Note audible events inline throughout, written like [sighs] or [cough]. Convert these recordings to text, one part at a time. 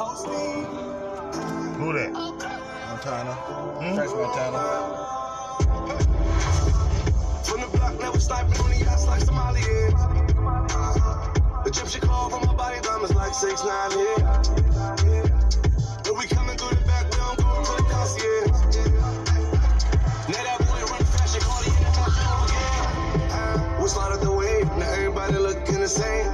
Who that? Montana. Hmm? French Montana. From the block, never sniping on the yachts like Somali is. Egyptian call from my body, diamonds like 6 9 yeah. If we coming through the back, we don't go to the concierge. Now that boy run fashion, call the international again. We started the wave, now everybody looking the same.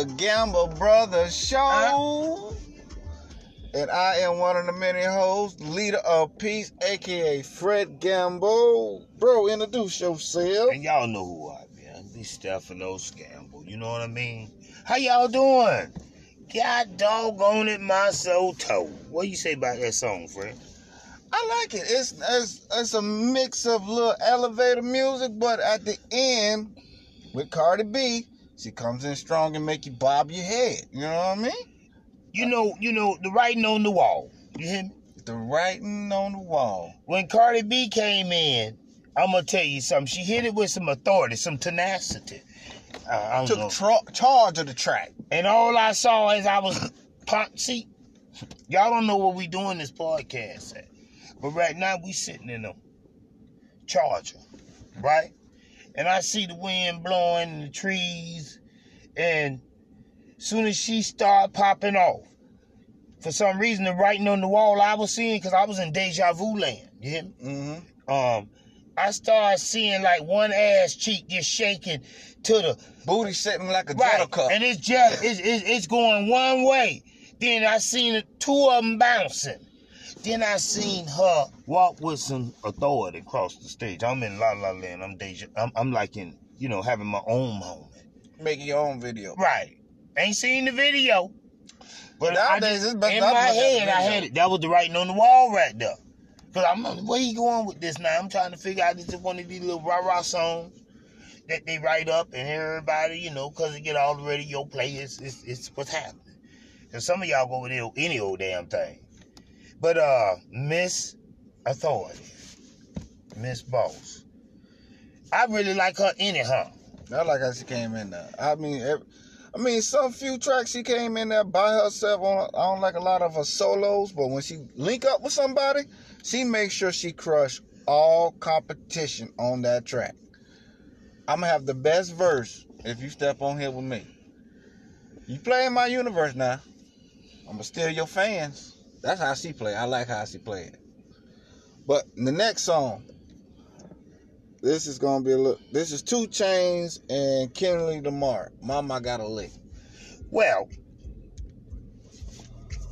The Gamble Brothers Show. Uh-huh. And I am one of the many hosts, leader of peace, aka Fred Gamble. Bro, introduce yourself. And y'all know who I am. Be Stefano Gamble. You know what I mean? How y'all doing? God doggone it, my soul toe. What you say about that song, Fred? I like it. It's, it's it's a mix of little elevator music, but at the end, with Cardi B, she comes in strong and make you bob your head. You know what I mean? You know, you know, the writing on the wall. You hear me? The writing on the wall. When Cardi B came in, I'm gonna tell you something. She hit it with some authority, some tenacity. Uh, I don't Took know. tra- charge of the track. And all I saw as I was see, y'all don't know what we doing this podcast at. But right now we sitting in a charger, right? And I see the wind blowing in the trees, and soon as she start popping off, for some reason the writing on the wall I was seeing, because I was in deja vu land, you hear me? Mm-hmm. Um, I started seeing like one ass cheek just shaking to the Booty sitting like a Right. cup. And it's just it's, it's, it's going one way. Then I seen the two of them bouncing. Then I seen her walk with some authority across the stage. I'm in La La Land. I'm deja. I'm, I'm like in you know having my own moment. Making your own video. Right. Ain't seen the video. But Nowadays, just, it's better in my look at the head, I had it. That was the writing on the wall right there. Cause I'm where you going with this now? I'm trying to figure out. This is one of these little rah rah songs that they write up and everybody, you know, cause they get all the radio play. It's, it's, it's what's happening. And some of y'all go with any old damn thing. But uh, Miss Authority, Miss Boss, I really like her anyhow. I like how she came in there. I mean, ev- I mean, some few tracks she came in there by herself on. I don't like a lot of her solos, but when she link up with somebody, she makes sure she crush all competition on that track. I'm gonna have the best verse if you step on here with me. You play in my universe now. I'm gonna steal your fans. That's how she play. I like how she play it. But the next song, this is gonna be a look. This is 2 Chainz and Kendrick Lamar. Mama got a lick. Well,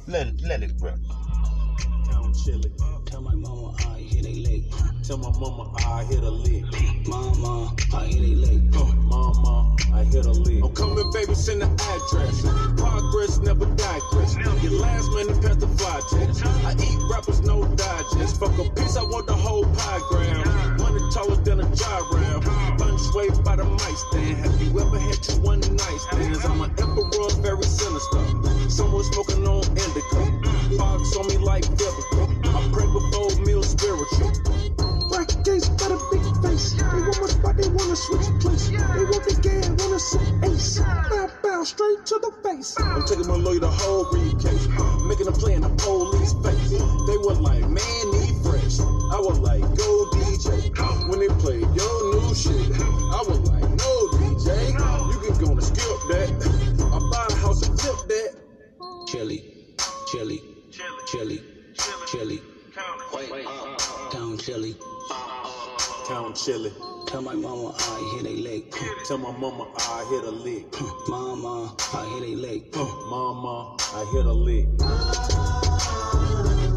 let it let it rip. Chili. Tell my hit. Tell my mama I hit a lick. Mama, I hit a leg. Mama, I hit a lick. I'm coming, baby, send the address. Progress never digress. Your last minute past the fly test. I eat rappers, no digest. Fuck a piece, I want the whole pie ground. Money taller than a gyro. Punch way by the mic stand. Have you ever had two one night stands? I'm an emperor, very sinister. Someone smoking on indica. Fox on me like biblical. I pray before meal spiritual. Black gays got a big face. They want my spot, they wanna switch place. They want the gang, wanna sit ace. Bow, bow, straight to the face. I'm taking my lawyer the whole briefcase, making a play in the police face. They were like, man, need fresh. I was like, go DJ. When they played your new shit, I was like, no DJ, you can go and skip that. I buy a house and flip that. Chili, chili, chili, chili. Down chili. Count chili. Tell my mama I hit a leg. Tell my mama I hit a lick. [laughs] Mama, I hit a leg. [laughs] Mama, I hit a lick.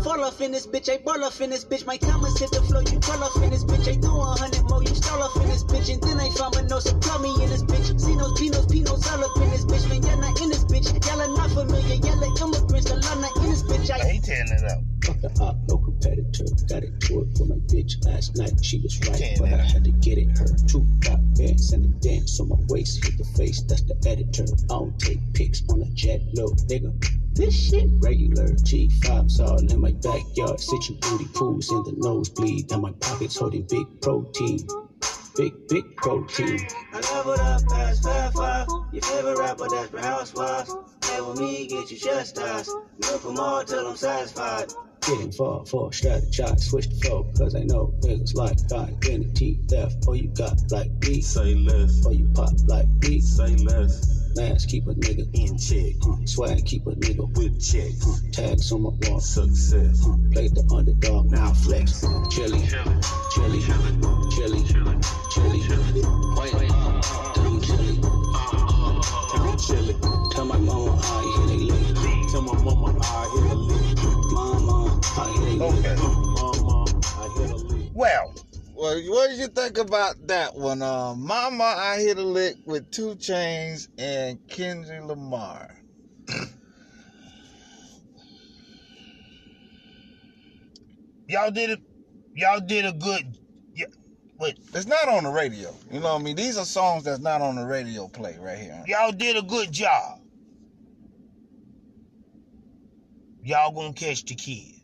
Fall off in this bitch, I ball off in this bitch. My comments hit the floor, you crawl off in this bitch. I do a hundred more, you stall off in this bitch. And then I found my nose, so call me in this bitch. See those pinos, pinos all up in this bitch. Man, y'all not in this bitch. Y'all are not familiar, y'all are immigrants. The law not in this bitch. I I hate tearing it up. Fuck the op, no competitor. Got it to for my bitch last night. She was right, But I had to get it. Her two got bands and a dance on my waist. Hit the face, that's the editor. I don't take pics on a jet low, nigga. This shit regular. G5s all in my backyard. Sit booty pools in the nosebleed. And my pockets holding big protein. Big, big protein. I leveled up past five five. Your favorite rapper, that's for housewives. Play with me, get you chastised. Milk them all till I'm satisfied. Getting far, far, strategize, switch the flow, cause I know niggas like identity theft. Or you got like me, Say less. or you pop like me. Say less. Mask keep a nigga In check. uh, swag keep a nigga With checks. uh, tags on my wall. Success. Uh, play the underdog, now flex. Uh, chili, chili, chili, uh, chili, chili. Down chili. Count chili. Tell my mama I hit a lick. Tell my mama I hit Okay. Mama, I hit a lick. Well, Well, what did you think about that one? Uh, Mama, I hit a lick with 2 Chainz and Kendrick Lamar. y'all did it. Y'all did a good. Yeah, wait, It's not on the radio. You know what I mean? These are songs that's not on the radio play right here. y'all did a good job. Y'all gonna catch the kids.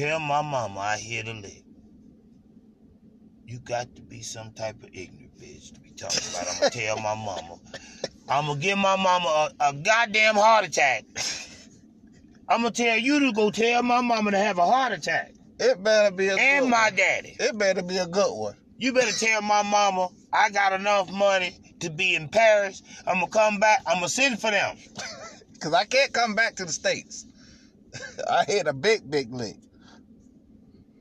Tell my mama I hit a lick. You got to be some type of ignorant bitch to be talking about. I'm gonna tell my mama. I'm gonna give my mama a, a goddamn heart attack. I'm gonna tell you to go tell my mama to have a heart attack. It better be a And good my one. daddy. It better be a good one. You better tell my mama I got enough money to be in Paris. I'm gonna come back. I'm gonna send for them. [laughs] Cause I can't come back to the States. [laughs] I hit a big, big lick.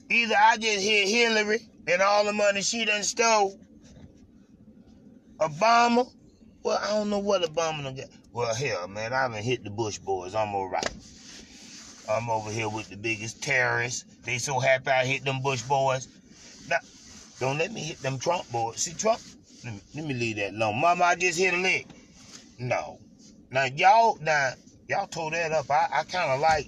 Either I just hit Hillary and all the money she done stole. Obama. Well, I don't know what Obama done got. Well, hell, man, I done hit the Bush boys. I'm all right. I'm over here with the biggest terrorists. They so happy I hit them Bush boys. Now, don't let me hit them Trump boys. See, Trump, let me, let me leave that alone. Mama, I just hit a lick. No. Now, y'all, now, y'all tore that up. I, I kind of like,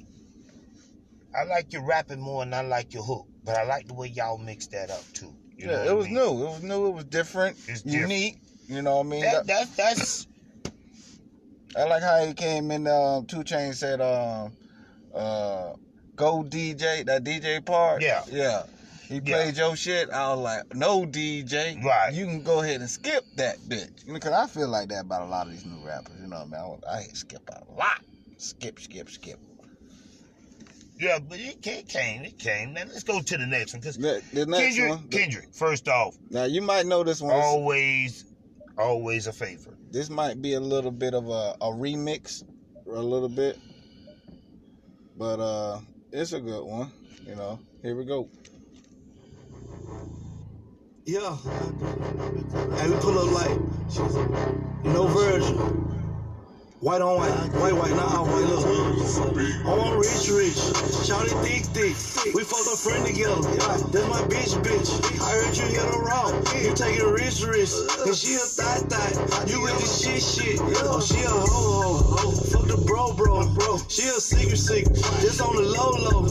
I like your rapping more than I like your hook. But I like the way y'all mixed that up, too. You yeah, it was mean? new. It was new. It was different. It's different. unique. You know what I mean? That, that, that's, I like how he came in. Um, 2 Chainz said, um, uh, "Go DJ." That DJ part. Yeah. Yeah. He Yeah. played your shit. I was like, no, DJ. Right. You can go ahead and skip that bitch. Cause I feel like that about a lot of these new rappers. You know what I mean? I, I skip a lot. Skip, skip, skip. Yeah, but it ca- it came. It came. Now let's go to the next one. Because The, the Kendrick, one. the- Kendrick, first off, now you might know this one. always, always a favorite. This might be a little bit of a, a remix, or a little bit, but uh, it's a good one. You know, here we go. Yeah. and we pull up like no virgin. White on white, white, white, not all white. Look, I want rich, rich. Shawty thick, thick. We fucked a friend together. That's my bitch, bitch. I heard you hit her raw. You taking rich, rich. And she a thigh, thigh. You with the shit, shit. Oh, she a ho, ho. Fuck the bro, bro, bro. She a secret, secret. Just on the low, low.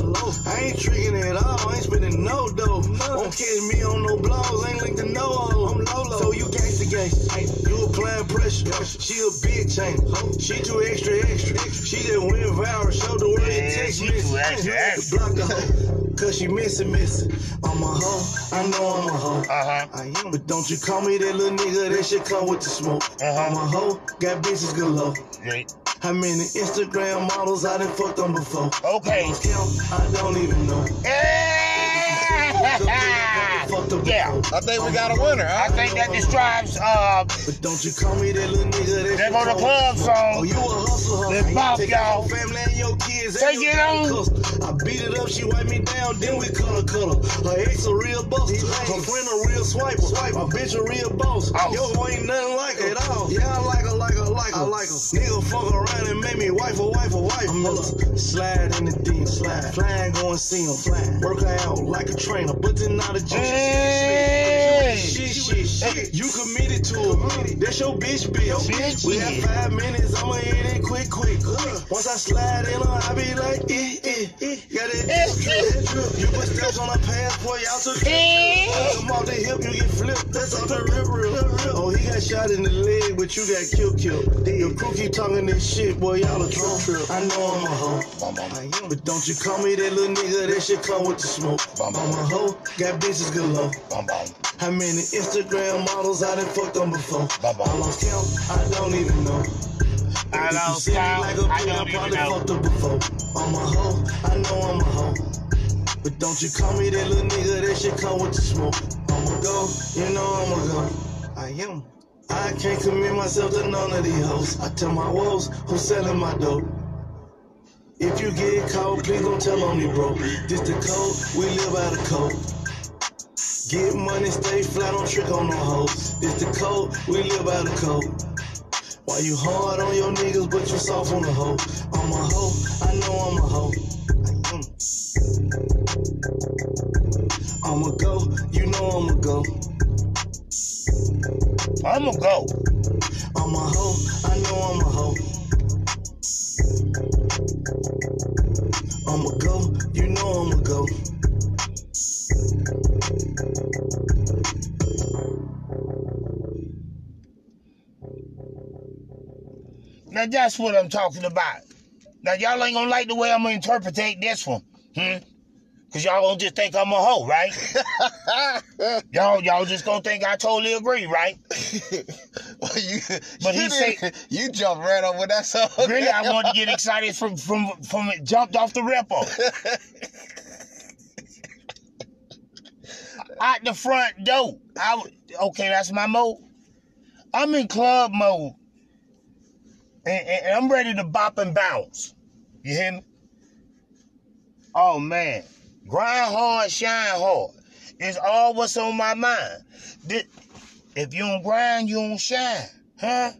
I ain't tricking at all. I ain't spending no dough. Won't catch me on no blogs. Ain't linked to no hoe. I'm low, low. So you gangsta, gangsta. You applying pressure. She a bitch, ain't? She too extra, extra. She just went viral. Showed the world Yeah, text she too message. extra, extra. Block the hoe. Cause she missing, missing. I'm a hoe. I know I'm a hoe. Uh huh. I am, but don't you call me that little nigga, that shit come with the smoke. Uh-huh. I'm a hoe, got bitches galore. Great. How many Instagram models I done fucked on before? Okay. I don't even know. [laughs] yeah. I think we got a winner. I think that describes uh But don't you call me that little nigga, that there go the come club Oh, you a hustler, huh? Let's bop, Take y'all. your family and your kids. and Take your it on. I beat it up, she wipe me down, then we color color. Her ex a real buster, her friend a real swiper. My bitch a real boss. Oh. Yo, ain't nothing like her at all. Yeah, I like her, like her, like her. I like her. Nigga fuck around and make me wife a wife a wife. I'm gonna slide in the deep, slide. Flying, go and see him. Flying. Work her out like a trainer, but then not a gym. Hey. Shit, shit, shit. You committed to it. That's your bitch, bitch. Bitch, we have five minutes. I'ma hit it quick, quick. Once I slide in her, I be like, eh, eh, eh. Got drip. You put steps on a passport, y'all took Eh. Come off the hip, you get flipped. That's off the rip, rip. Oh, got shot in the leg, but you got killed, killed. Your crew keep talking this shit, boy, y'all a trip, trip. I know I'm a hoe. But don't you call me that little nigga, that shit come with the smoke. I'm a hoe, got bitches galore. How many Instagram models I done fucked on before? I lost count, I don't even know. I lost count, like a I don't even know. fucked her before. I'm a hoe, I know I'm a hoe. But don't you call me that little nigga, that shit come with the smoke. I'ma go, you know I'ma go. I am. I can't commit myself to none of these hoes. I tell my woes who's selling my dope. If you get caught, please don't tell on me, bro. This the code, we live by the code. Get money, stay flat, don't trick on no hoes. This the code, we live by the code. Why you hard on your niggas, but you soft on the hoe? I'm a hoe, I know I'm a hoe. I'ma go, you know I'ma go. I'ma go. I'm a hoe, I know I'm a hoe. I'ma go, you know I'ma go. Now that's what I'm talking about. Now y'all ain't gonna like the way I'm gonna interpretate this one. Hmm? Cause y'all gonna just think I'm a hoe, right? [laughs] y'all y'all just gonna think I totally agree, right? [laughs] well, you, But you he didn't- you jumped right over that song. Really, I wanted to get [laughs] excited from from from it jumped off the ripple. Out the front door. I okay, that's my mode. I'm in club mode. And, and- and I'm ready to bop and bounce. You hear me? Oh man. Grind hard, shine hard. It's all what's on my mind. If you don't grind, you don't shine. Huh?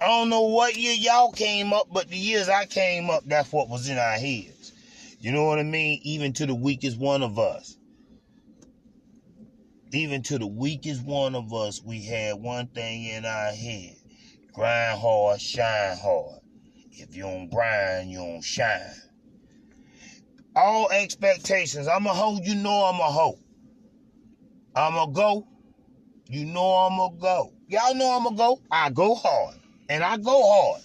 I don't know what year y'all came up, but the years I came up, that's what was in our heads. You know what I mean? Even to the weakest one of us. Even to the weakest one of us, we had one thing in our head. Grind hard, shine hard. If you don't grind, you don't shine. All expectations. I'm a hoe, you know I'm a hoe. I'm a go, you know I'm a go. Y'all know I'm a go. I go hard. And I go hard.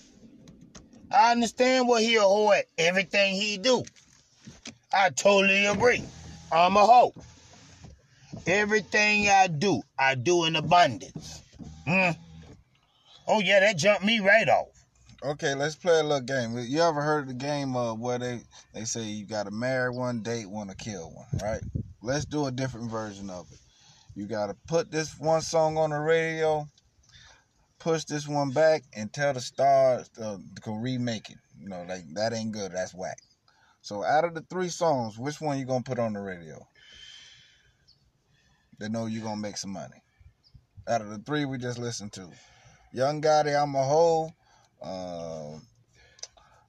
I understand what he a hoe at everything he do. I totally agree. I'm a hoe. Everything I do, I do in abundance. Mm. Oh yeah, that jumped me right off. Okay, let's play a little game. You ever heard the game of where they they say you got to marry one, date one, or kill one, right? Let's do a different version of it. You got to put this one song on the radio, push this one back, and tell the stars to, to remake it. You know, like that ain't good. That's whack. So out of the three songs, which one you gonna put on the radio? They know you gonna make some money. Out of the three we just listened to, Young Gotti, I'm a hoe. Uh,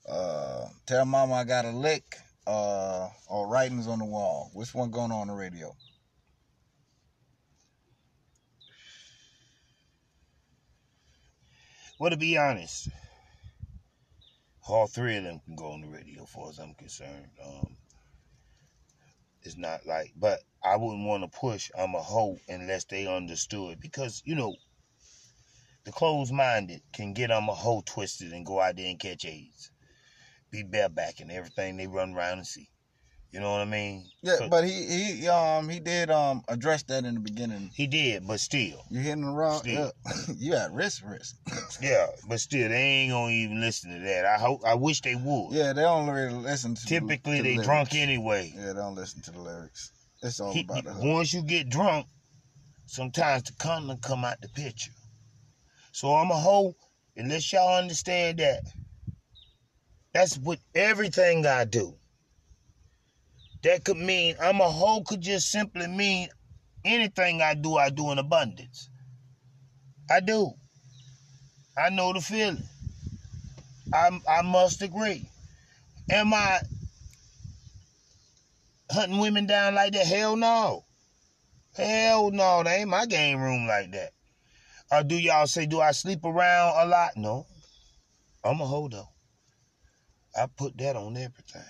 uh, tell mama I got a lick. Uh, or writings on the wall. Which one going on the radio? Well, to be honest, all three of them can go on the radio, as far as I'm concerned. Um, it's not like, but I wouldn't want to push I'm a hoe unless they understood because you know the closed-minded can get I'm a hoe twisted and go out there and catch AIDS, be bareback and everything they run around and see. You know what I mean? Yeah, So- but he he um he did um address that in the beginning. he did, but still, You're hitting the wrong. Still. Yeah. [laughs] you at risk, risk. [laughs] yeah, but still, they ain't gonna even listen to that. I hope, I wish they would. yeah, they don't really listen to. Typically, to they lyrics. drunk anyway. Yeah, they don't listen to the lyrics. It's all He- about the hook. once you get drunk, sometimes the content come out the picture. So I'm a hoe, unless y'all understand that. That's with everything I do. That could mean I'm a hoe could just simply mean anything I do, I do in abundance. I do. I know the feeling. I I must agree. Am I hunting women down like that? Hell no. Hell no, that ain't my game room like that. Do y'all say, do I sleep around a lot? No. I'm a though. I put that on everything.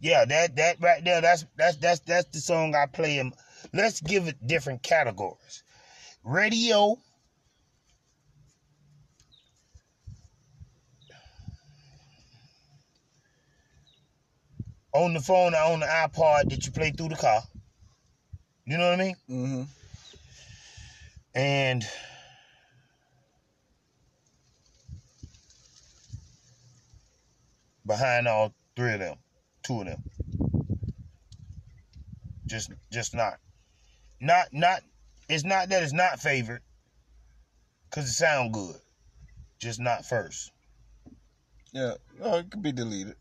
Yeah, that that right there, that's that's that's that's the song I play in. Let's give it different categories. Radio. On the phone or on the iPod that you play through the car. You know what I mean? Mm-hmm. And behind all three of them, two of them. Just just not. Not not it's not that it's not favored. Cause it sound good. Just not first. Yeah, oh, it could be deleted.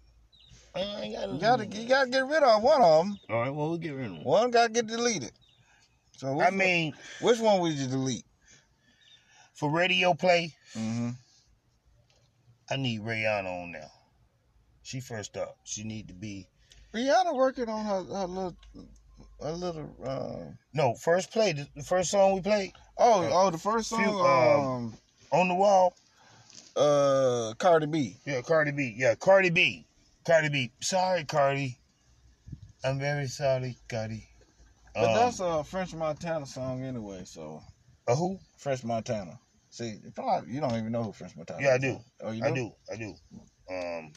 I ain't gotta, You gotta you gotta get rid of one of them. All right, well we'll get rid of them. One gotta get deleted. So I one- mean, which one would you delete? for radio play, Mm-hmm. I need Rihanna on now. She first up. She need to be Rihanna working on her, her little, a little. Uh, no first play. The first song we played oh, oh, the first song. Few, um, um, on the wall. uh, Cardi B. Yeah, Cardi B. Yeah, Cardi B. Cardi B. Sorry, Cardi. I'm very sorry, Cardi. But Um, that's a French Montana song anyway. So a who? French Montana. See, you probably you don't even know who French Montana. Yeah, I do. Oh, you I do. I do. Um,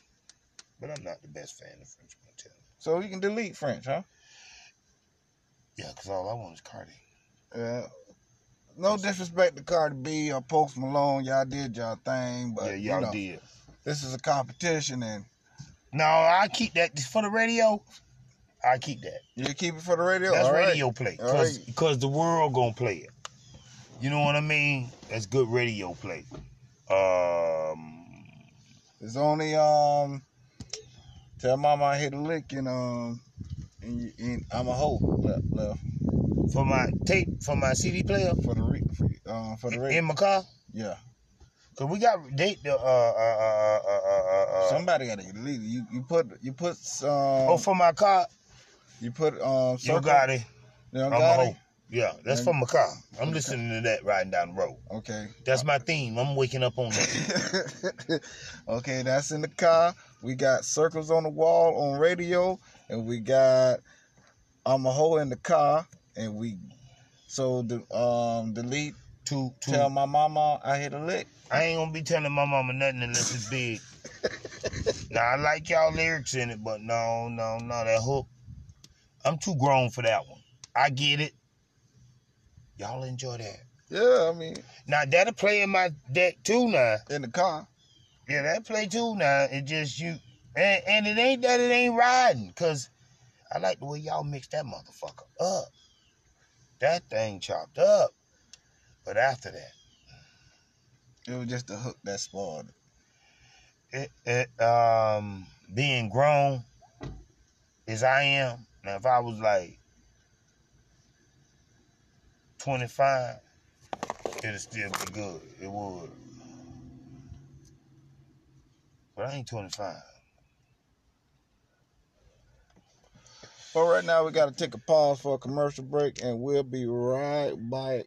but I'm not the best fan of French Montana. So you can delete French, huh? Yeah, because all I want is Cardi. Yeah. No disrespect to Cardi B or Post Malone, y'all did y'all thing, but yeah, you y'all know, did. this is a competition, and No, I keep that for the radio. I keep that. you keep it for the radio. That's All right. radio play. All Cause, the world gonna play it. You know what I mean? That's good radio play. Um, It's only um, tell Mama I hit a lick and um, and, you, and I'm a hoe left, left for my tape, for my CD player for the re, for, um for the radio. in my car. Yeah, Cause we got date the uh uh uh uh uh uh. uh somebody got to it. You you put you put um oh, for my car, you put um you circle, got it. You I'm a got hoe. it. Yeah, that's And- for my car. I'm listening to that riding down the road. Okay. That's my theme. I'm waking up on that. [laughs] okay, that's in the car. We got circles on the wall on radio, and we got I'm a hole in the car, and we so the um delete To to tell my mama I hit a lick. I ain't gonna be telling my mama nothing unless it's big. [laughs] now I like y'all lyrics in it, but no, no, no, that hook. I'm too grown for that one. I get it. Y'all enjoy that. Yeah, I mean, Now that'll play in my deck too now. in the car. Yeah, that play too now. It just you and, and it ain't that it ain't riding, cause I like the way y'all mix that motherfucker up. That thing chopped up. But after that, It was just the hook that spoiled it. it, it um being grown as I am, now if I was like 25, it'd still be good. It would. But I ain't 25. But right now, we got to take a pause for a commercial break, and we'll be right back.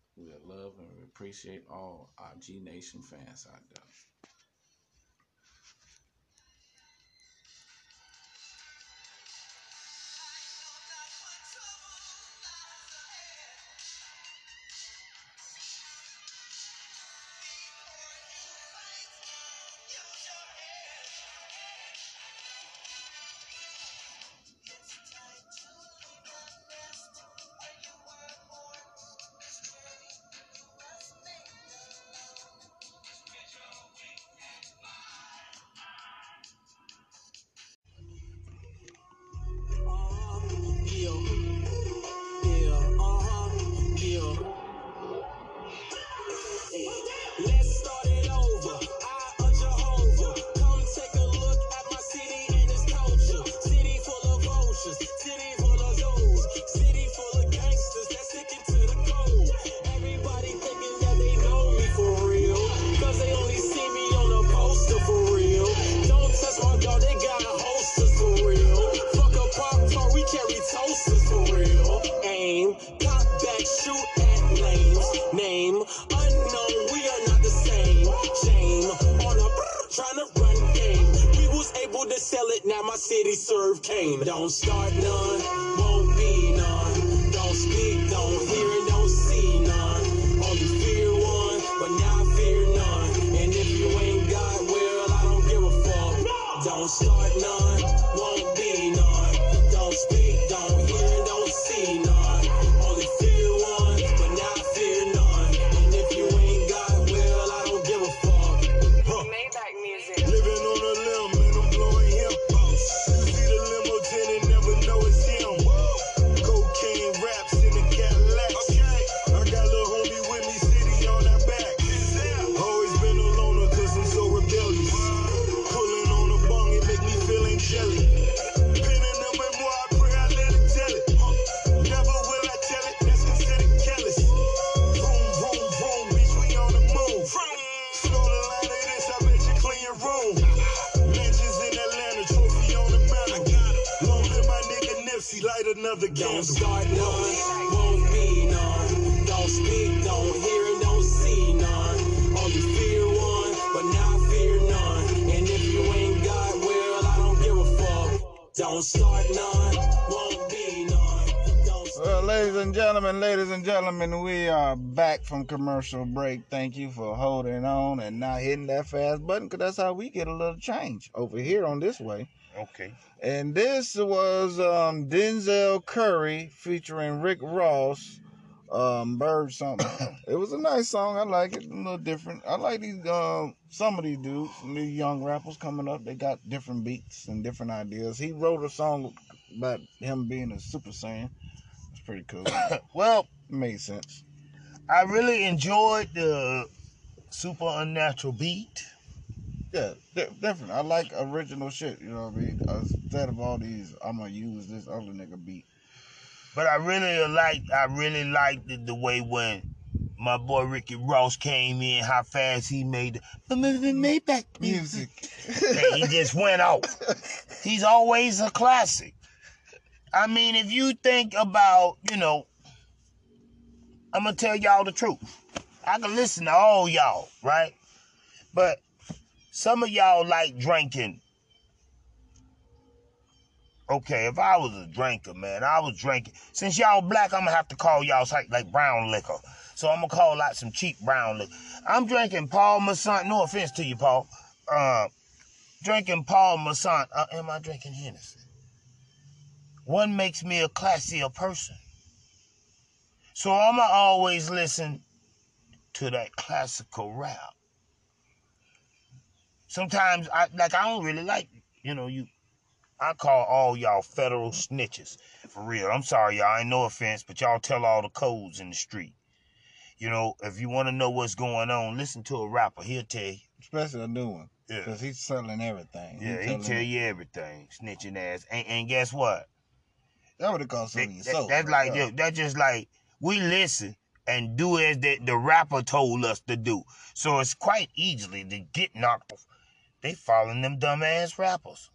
we love and we appreciate all our G Nation fans out there. Light another candle. Don't start none, won't be none. Don't speak, don't hear, and don't see none. Only fear one, but now I fear none. And if you ain't got, well, I don't give a fuck. Don't start none, won't be none. Well, ladies and gentlemen, ladies and gentlemen, we are back from commercial break. Thank you for holding on and not hitting that fast button because that's how we get a little change over here on this way. Okay. And this was um, Denzel Curry featuring Rick Ross Um, Bird something. [coughs] it was a nice song. I like it. A little different. I like these. Um, some of these dudes, these young rappers coming up. They got different beats and different ideas. He wrote a song about him being a super saiyan. It's pretty cool. [coughs] well, it made sense. I really enjoyed the super unnatural beat. Yeah, di- different. I like original shit. You know what I mean? Instead of all these, I'm gonna use this other nigga beat. But I really like I really liked the, the way when my boy Ricky Ross came in, how fast he made the [laughs] Maybach Music. and he just went off. He's always a classic. I mean, if you think about, you know, I'm gonna tell y'all the truth. I can listen to all y'all, right? But some of y'all like drinking. Okay, if I was a drinker, man, I was drinking. Since y'all black, I'm gonna have to call y'all like, like brown liquor. So I'm gonna call out some cheap brown liquor. I'm drinking Paul Masson. No offense to you, Paul. Uh, drinking Paul Masson. Uh, am I drinking Hennessy? One makes me a classier person. So I'm gonna always listen to that classical rap. Sometimes I like I don't really like, you know, you I call all y'all federal snitches. For real. I'm sorry, y'all. Ain't no offense, but y'all tell all the codes in the street. You know, if you want to know what's going on, listen to a rapper. He'll tell you. Especially a new one. Yeah. Because he's selling everything. Yeah, he telling- tell you everything. Snitching ass. And, and guess what? That would have cost some That- soul. that's right like there. that's just like we listen and do as the, the rapper told us to do. So it's quite easily to get knocked off. They following them dumbass rappers.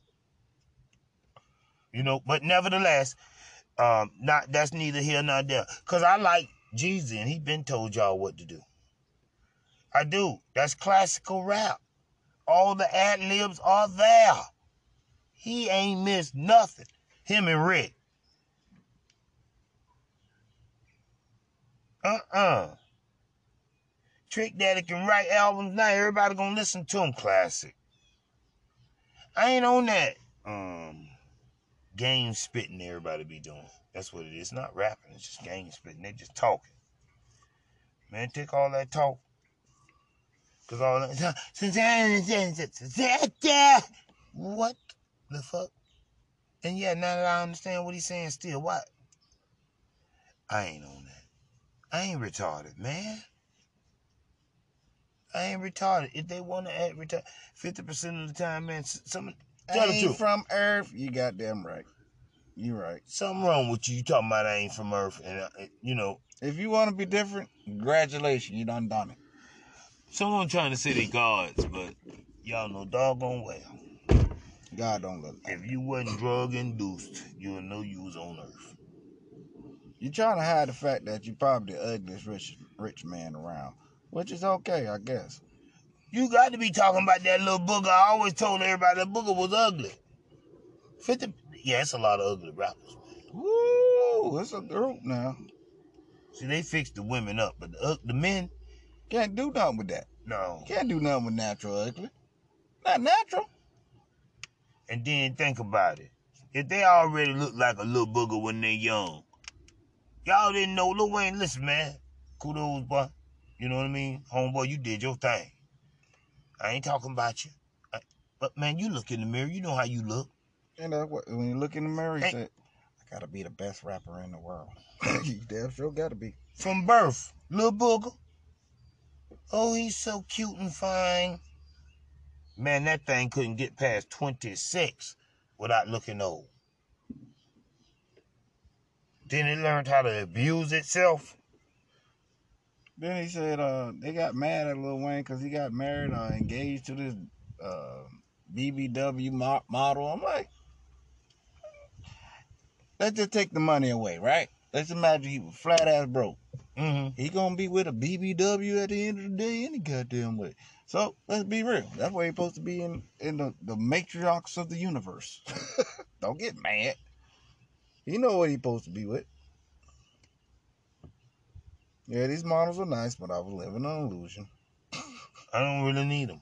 You know, but nevertheless, um, not that's neither here nor there. Cause I like Jeezy and he been told y'all what to do. I do. That's classical rap. All the ad libs are there. He ain't missed nothing. Him and Rick. Uh-uh. Trick Daddy can write albums now. Everybody gonna listen to him. Classic. I ain't on that um game spitting everybody be doing. That's what it is. Not rapping. It's just game spitting. They just talking. Man, take all that talk. Cause all that what the fuck? And yeah, now that I understand what he's saying, still what? I ain't on that. I ain't retarded, man. I ain't retarded. If they want to act retarded, fifty percent of the time, man, some tell the Ain't truth. from Earth. You got goddamn right. You right. Something wrong with you. You talking about I ain't from Earth, and uh, you know, If you want to be different, congratulations, you done done it. someone trying to say they gods, but y'all know doggone well. God don't look. If you wasn't drug induced, you'll know you was on Earth. You're trying to hide the fact that you probably the ugliest rich rich man around, which is okay, I guess. You got to be talking about that little booger. I always told everybody that booger was ugly. Fifty, yeah, it's a lot of ugly rappers. Woo, it's a group now. See, they fixed the women up, but the, uh, the men, Can't do nothing with that. no. Can't do nothing with natural ugly. Not natural. And then think about it. If they already look like a little booger when they're young, y'all didn't know. Lil Wayne, listen, man. Kudos, boy. You know what I mean? Homeboy, you did your thing. I ain't talking about you. I- but, man, you look in the mirror. You know how you look. And that's what, when you look in the mirror, you Hey. say, I gotta be the best rapper in the world. [laughs] you damn sure gotta be. From birth, little booger. Oh, he's so cute and fine. Man, that thing couldn't get past 26 without looking old. Then it learned how to abuse itself. Then he said uh, they got mad at Lil Wayne because he got married or engaged to this uh, BBW mo- model. I'm like, let's just take the money away, right? Let's imagine he was flat ass broke. Mm-hmm. He gonna be with a BBW at the end of the day any goddamn way. So let's be real. That's where he's supposed to be in in the, the matriarchs of the universe. [laughs] Don't get mad. You know what he's supposed to be with. Yeah, these models are nice, but I was living an illusion. I don't really need them.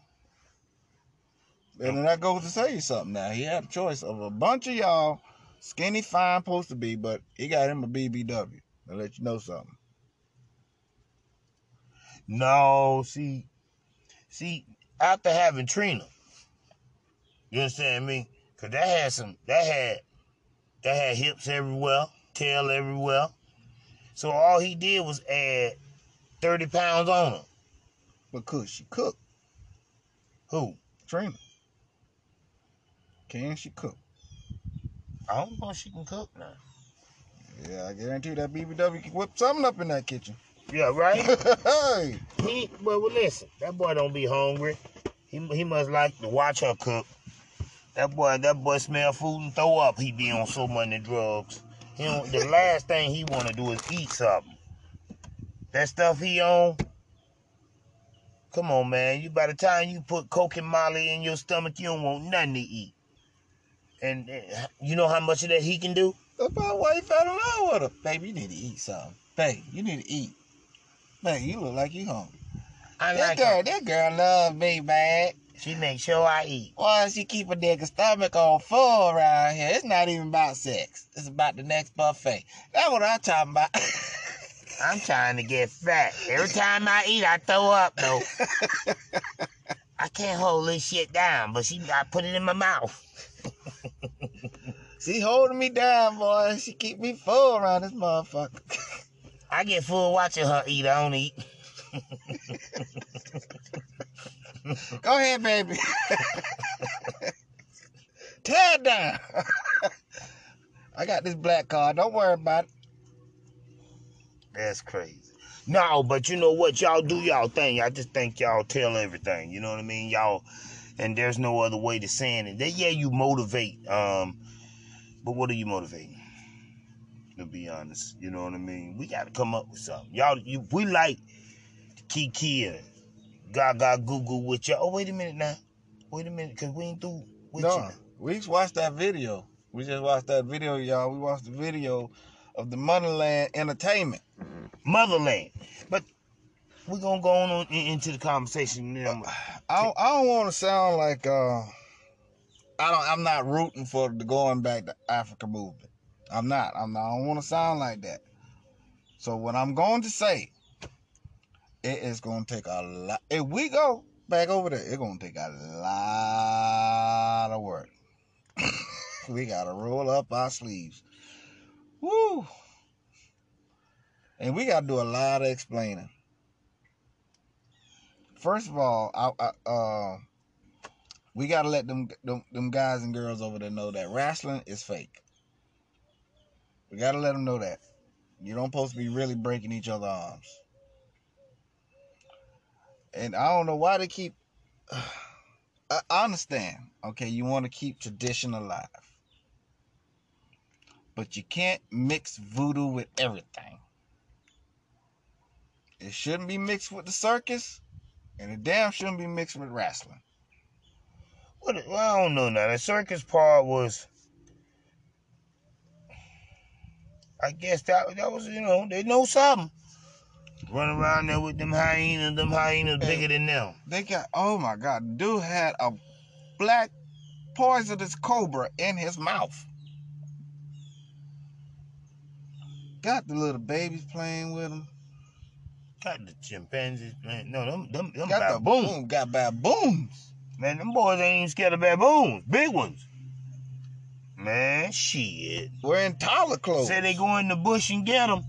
And then that goes to say you something now. He had a choice of a bunch of y'all, skinny, fine, supposed to be, but he got him a BBW. To let you know something. No, see, see, after having Trina, you understand me? Cause that had some, that had, that had hips everywhere, tail everywhere. So all he did was add thirty pounds on her. But could she cook? Who? Trina. Can she cook? I don't know if she can cook now. Yeah, I guarantee that BBW can whip something up in that kitchen. Yeah, right. [laughs] hey, he, well, well, listen, that boy don't be hungry. He he must like to watch her cook. That boy, that boy smell food and throw up. He be on so many drugs. He don't, the last thing he want to do is eat something. That stuff he on. Come on, man. You by the time you put coke and molly in your stomach, you don't want nothing to eat. And uh, you know how much of that he can do? that's probably why he fell in love with her. Baby, you need to eat something. Babe, you need to eat. Man, you look like you hungry. I That like girl, that girl love me, man. She make sure I eat. Why she keep a nigga stomach on full around here? It's not even about sex. It's about the next buffet. That's what I'm talking about. [laughs] I'm trying to get fat. Every time I eat, I throw up though. [laughs] I can't hold this shit down, but she, I put it in my mouth. she holding me down, boy. She keep me full around this motherfucker. I get full watching her eat. I don't eat. [laughs] Go ahead, baby. [laughs] Tear down. [laughs] I got this black card. Don't worry about it. That's crazy. No, but you know what? Y'all do y'all thing. I just think y'all tell everything. You know what I mean? Y'all, and there's no other way to saying it. That yeah, you motivate. Um, but what are you motivating? To be honest, you know what I mean. We got to come up with something. Y'all, you, we like Kiki and Gaga Google with y'all. Oh, wait a minute now. Wait a minute, cause we ain't through with. No, now. we just watched that video. We just watched that video, y'all. We watched the video of the Moneyland Entertainment. Motherland. But we're gonna go on in- into the conversation. Now. I don't, I don't want to sound like uh, I don't. I'm not rooting for the going back to Africa movement. I'm not. I'm not. I don't want to sound like that. So what I'm going to say, it is to take a lot. If we go back over there, it's to take a lot of work. [laughs] we got to roll up our sleeves. Woo. And we got to do a lot of explaining. First of all, I, I, uh, we got to let them, them them guys and girls over there know that wrestling is fake. We got to let them know that. You don't supposed to be really breaking each other's arms. And I don't know why they keep. I understand. Okay, you want to keep tradition alive. But you can't mix voodoo with everything. It shouldn't be mixed with the circus, and it damn shouldn't be mixed with wrestling. What? Well, I don't know now. The circus part was, I guess that that was you know they know something. Run around there with them hyenas, them hyenas Hey. bigger than them. They got oh my god, dude had a black poisonous cobra in his mouth. Got the little babies playing with him. Got the chimpanzees, man. No, them them them Got the baboons. boom, got baboons. Man, them boys ain't even scared of baboons. Big ones. Man, shit. Wearing taller clothes. Say they go in the bush and get them.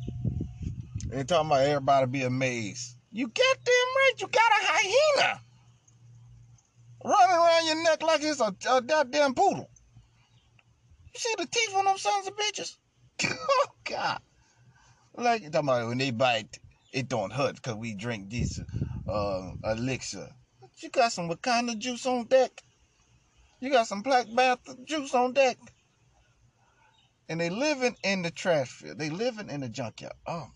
They talking about everybody be amazed. You goddamn right, you got a hyena running around your neck like it's a, a goddamn poodle. You see the teeth on them sons of bitches? [laughs] oh God! Like talking about when they bite, it don't hurt because we drink this uh, elixir. You got some Wakanda juice on deck. You got some Black Panther juice on deck. And they living in the trash field. They living in the junkyard. Oh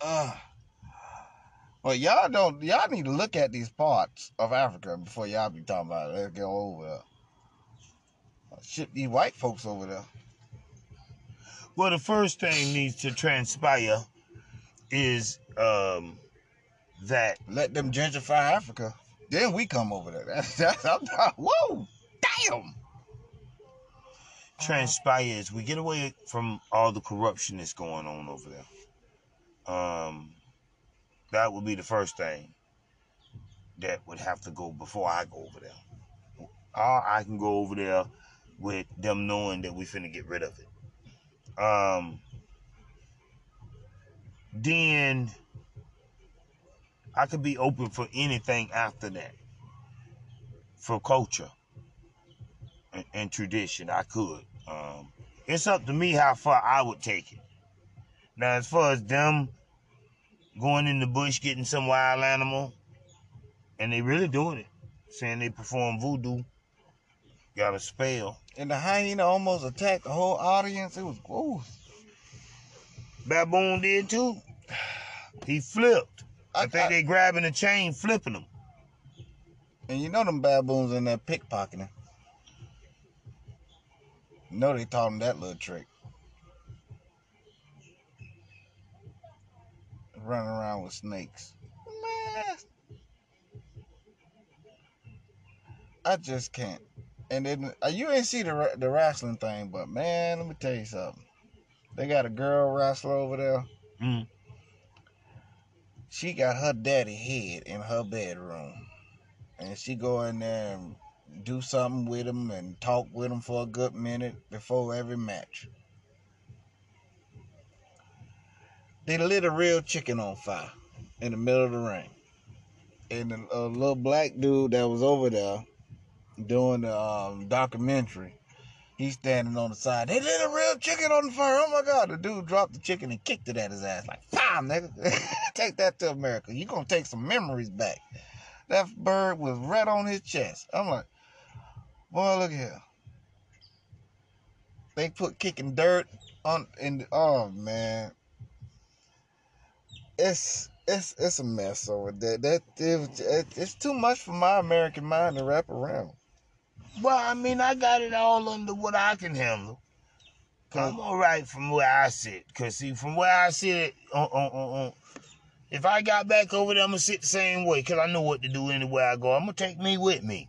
uh, well, y'all don't. Y'all need to look at these parts of Africa before y'all be talking about it. Let's go over there. Ship these white folks over there. Well, the first thing needs to transpire is um that Let them gentrify Africa. Then we come over there. [laughs] That's, that's I'm not, whoa, damn. transpires we get away from all the corruption that's going on over there. Um That would be the first thing that would have to go before I go over there. Or I can go over there with them knowing that we finna get rid of it. Um, then I could be open for anything after that. For culture and, and tradition, I could. Um, it's up to me how far I would take it. Now, as far as them going in the bush getting some wild animal, and they really doing it, saying they perform voodoo, got a spell. And the hyena almost attacked the whole audience. It was gross. Baboon did too. He flipped. I, think they grabbing the chain, flipping him. And you know them baboons in there pickpocketing. You know they taught him that little trick. Running around with snakes. Man. I just can't. And then uh, you ain't see the the wrestling thing, but man, let me tell you something. They got a girl wrestler over there. Mm. She got her daddy head in her bedroom, and she go in there and do something with him and talk with him for a good minute before every match. They lit a real chicken on fire in the middle of the ring, and a, a little black dude that was over there doing the um, documentary. He's standing on the side. They lit a real chicken on fire. Oh my God. The dude dropped the chicken and kicked it at his ass. Like, pow, nigga. [laughs] take that to America. You're going to take some memories back. That bird was right on his chest. I'm like, boy, look here. They put kicking dirt on in the, oh man. It's it's it's a mess over there. That it, it, it's too much for my American mind to wrap around. Well, I mean, I got it all under what I can handle. I'm all right from where I sit. Cause see, from where I sit, uh, uh, uh, uh, if I got back over there, I'm gonna sit the same way. Cause I know what to do anywhere I go. I'm gonna take me with me.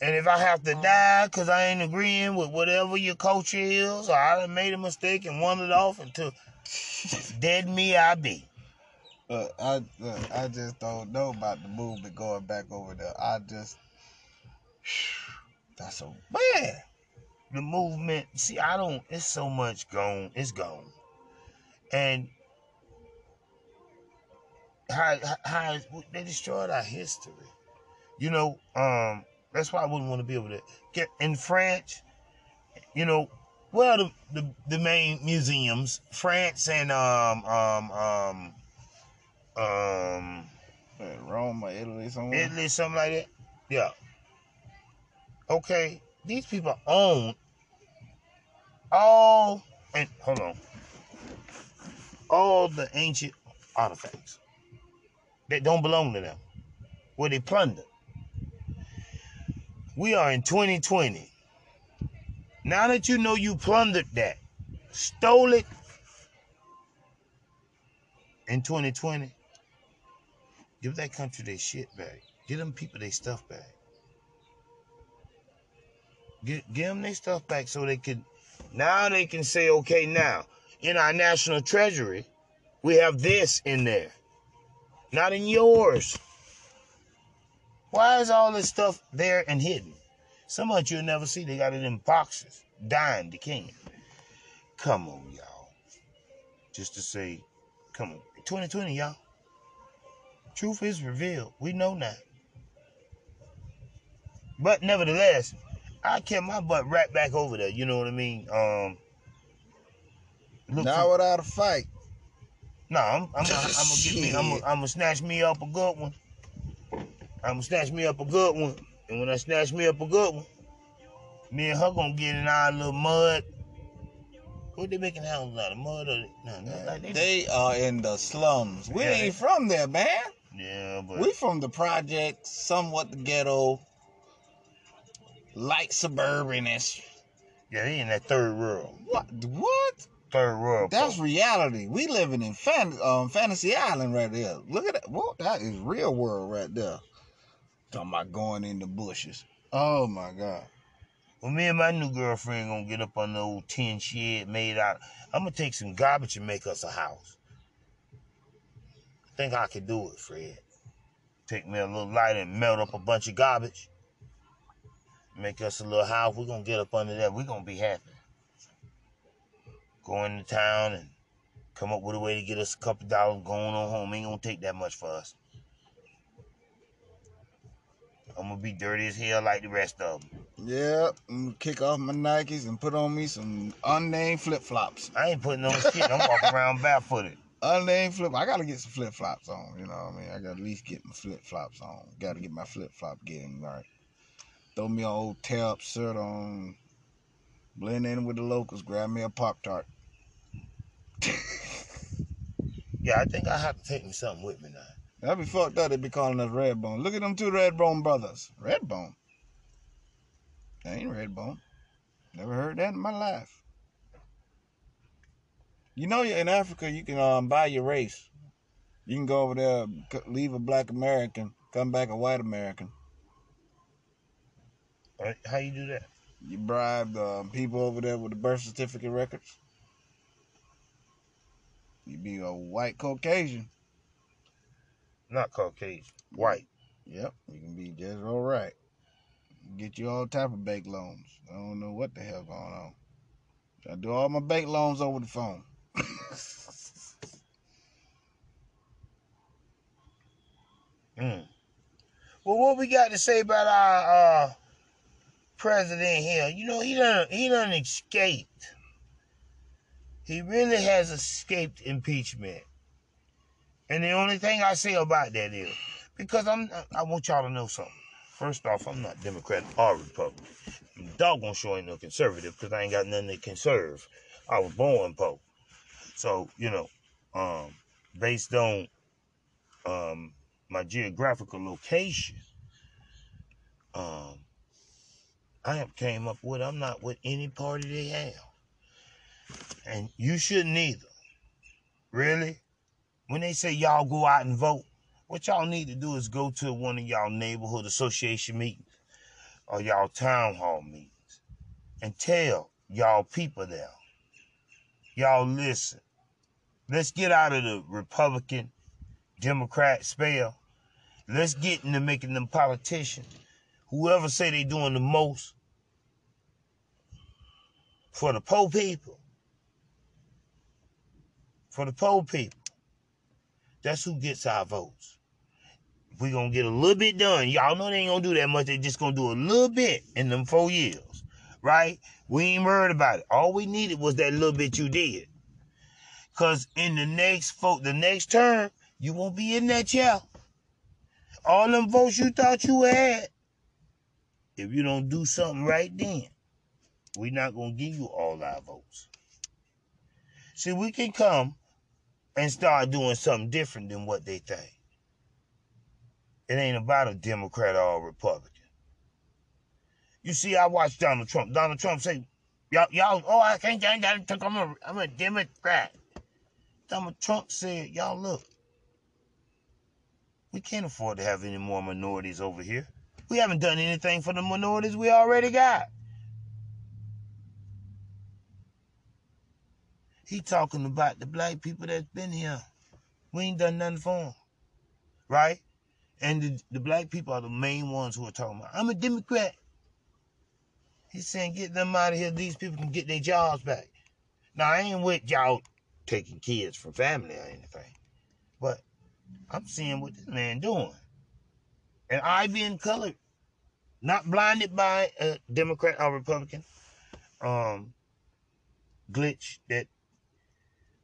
And if I have to die, cause I ain't agreeing with whatever your culture is, or I done made a mistake and wandered off into dead me, I be. Look, I look, I just don't know about the movement going back over there. I just [sighs] that's a man. The movement. See, I don't. It's so much gone. It's gone. And how how they destroyed our history. You know, um, that's why I wouldn't want to be able to get in France. You know, well, the the, the main museums, France and um um um um Rome or Italy somewhere. Italy, something like that. Yeah. Okay, these people own all and hold on, all the ancient artifacts that don't belong to them, where they plundered. We are in 2020. Now that you know you plundered that, stole it in 2020, give that country their shit back. Give them people their stuff back. Give, give them their stuff back so they could, now they can say, okay, now, in our national treasury, we have this in there. Not in yours. Why is all this stuff there and hidden? Some of it you'll never see. They got it in boxes, dying, decaying. Come on, y'all. Just to say, come on. 2020, y'all. Truth is revealed. We know now. But nevertheless, I kept my butt right back over there. You know what I mean? Um, look Not for- without a fight. no, I'm, I'm, I'm, gonna get me. I'm, [laughs] gonna- I'm gonna snatch me up a good one. I'm gonna snatch me up a good one, and when I snatch me up a good one, me and her gonna get in our little mud. What they making houses out of mud or no? no like they, They are in the slums. We Yeah, ain't they- from there, man. yeah, but We from the projects, somewhat the ghetto, light suburbanish. yeah, they in that third world, What? What? third world. That's folk. reality. We living in fan, um, Fantasy Island right there. Look at that. Whoa, that is real world right there. Talking about going in the bushes. Oh my God. Well, me and my new girlfriend gonna get up on the old tin shed made out. I'm gonna take some garbage and make us a house. I think I could do it, Fred. Take me a little lighter and melt up a bunch of garbage. Make us a little house. We're gonna get up under that. We're gonna be happy. Go into town and come up with a way to get us a couple dollars going on home. Ain't gonna take that much for us. I'm gonna be dirty as hell like the rest of them. Yeah, I'm gonna kick off my Nikes and put on me some unnamed flip flops. I ain't putting on shit. I'm walking [laughs] around barefooted. Unnamed flip. I gotta get some flip flops on. You know what I mean? I gotta at least get my flip flops on. Gotta get my flip flop game right. Throw me an old tear up shirt on. Blend in with the locals. Grab me a pop tart. [laughs] Yeah, I think I have to take me something with me now. That'd be fucked up. They'd be calling us Redbone. Look at them two Redbone brothers. Redbone. They ain't Redbone. Never heard that in my life. You know, in Africa, you can um, buy your race. You can go over there, leave a black American, come back a white American. How you do that? You bribe the people over there with the birth certificate records. You be a white Caucasian. Not Caucasian. White. Yep, you can be just all right. Get you all type of bank loans. I don't know what the hell going on. I do all my bank loans over the phone. [laughs] Mm. Well, what we got to say about our uh, president here? You know, he done he done escaped. He really has escaped impeachment. And the only thing I say about that is because I'm I want y'all to know something. First off, I'm not Democrat or Republican. I'm doggone sure ain't no conservative because I ain't got nothing to conserve. I was born poor. So, you know, um, based on um, my geographical location, um, I have came up with I'm not with any party they have. And you shouldn't either. Really? When they say y'all go out and vote, what y'all need to do is go to one of y'all neighborhood association meetings or y'all town hall meetings and tell y'all people there. Y'all listen. Let's get out of the Republican Democrat spell. Let's get into making them politicians. Whoever say they doing the most for the poor people. For the poor people. That's who gets our votes. If we gonna get a little bit done, y'all know they ain't gonna do that much. They just gonna do a little bit in them four years, right? We ain't worried about it. All we needed was that little bit you did. Cause in the next vote, the next term, you won't be in that chair. All them votes you thought you had, if you don't do something right then, we're not gonna give you all our votes. See, we can come and start doing something different than what they think. It ain't about a Democrat or a Republican. You see, I watched Donald Trump. Donald Trump say, y'all, y'all, oh, I can't, I ain't I'm a, I'm a Democrat. Donald Trump said, y'all look, we can't afford to have any more minorities over here. We haven't done anything for the minorities we already got. He talking about the black people that's been here. We ain't done nothing for them. Right? And the, the black people are the main ones who are talking about, I'm a Democrat. He's saying, get them out of here. These people can get their jobs back. Now, I ain't with y'all taking kids from family or anything. But I'm seeing what this man doing. And I being colored, not blinded by a Democrat or Republican um, glitch that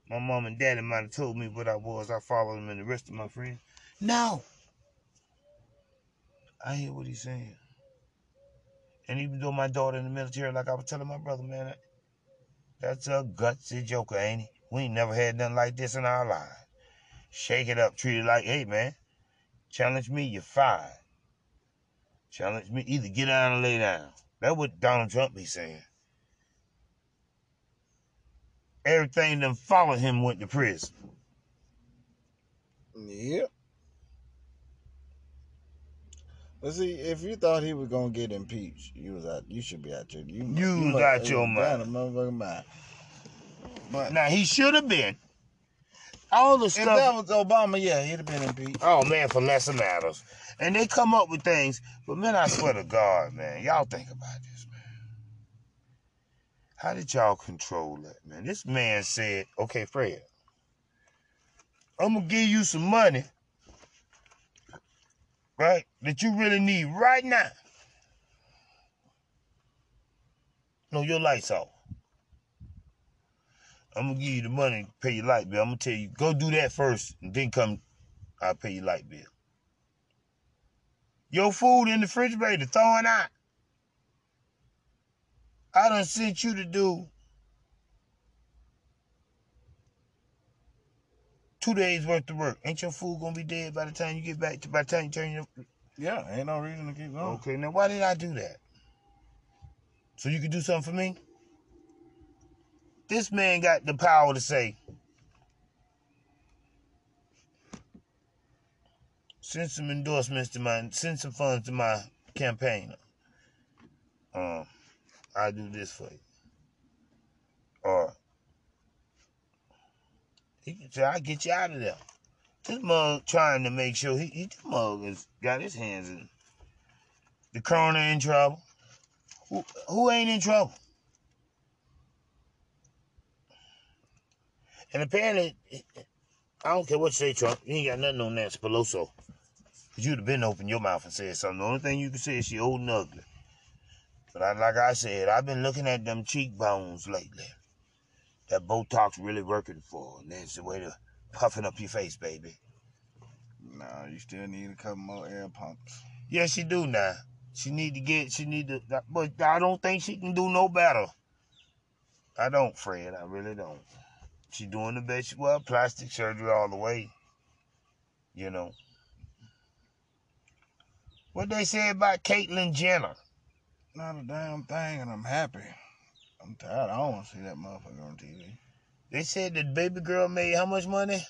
my mom and daddy might have told me what I was. I followed him and the rest of my friends. No. I hear what he's saying. And even though my daughter in the military, like I was telling my brother, man, that's a gutsy joker, ain't he? We ain't never had nothing like this in our lives. Shake it up, treat it like, hey, man, challenge me, you're fired. Challenge me, either get down or lay down. That's what Donald Trump be saying. Everything that followed him went to prison. Yep. Let's see. If you thought he was gonna get impeached, you was out. You should be out your. You, You was must- out your you mind. motherfucking mind. But Now he should have been all the If stuff. that was Obama, yeah, he'd have been impeached. Oh man, for lesser matters. And they come up with things, but man, I swear to God, man, y'all think about this. How did y'all control that, man? This man said, okay, Fred, I'm gonna give you some money, right, that you really need right now. No, your lights off. I'm gonna give you the money to pay your light bill. I'm gonna tell you, go do that first, and then come, I'll pay your light bill. Your food in the refrigerator, throwing out. I done sent you to do two days worth of work. Ain't your food gonna be dead by the time you get back to by the time you turn your Yeah, ain't no reason to keep going. Okay, now why did I do that? So you could do something for me? This man got the power to say, send some endorsements to my, send some funds to my campaign. Um, I'll do this for you. Or he can say, I'll get you out of there. This mug trying to make sure he, he this mug has got his hands in. The coroner in trouble. Who, who ain't in trouble? And apparently, I don't care what you say, Trump. You ain't got nothing on that Pelosi. Cause you'd have been open your mouth and said something. The only thing you can say is she old and ugly. But I, like I said, I've been looking at them cheekbones lately. That Botox really working for. And that's the way to puffing up your face, baby. Nah, you still need a couple more air pumps. Yes, she do now. She need to get. She need to. But I don't think she can do no better. I don't, Fred. I really don't. She doing the best. she- Well, plastic surgery all the way. You know. What they say about Caitlyn Jenner? Not a damn thing, and I'm happy. I'm tired. I don't want to see that motherfucker on TV. They said that baby girl made how much money?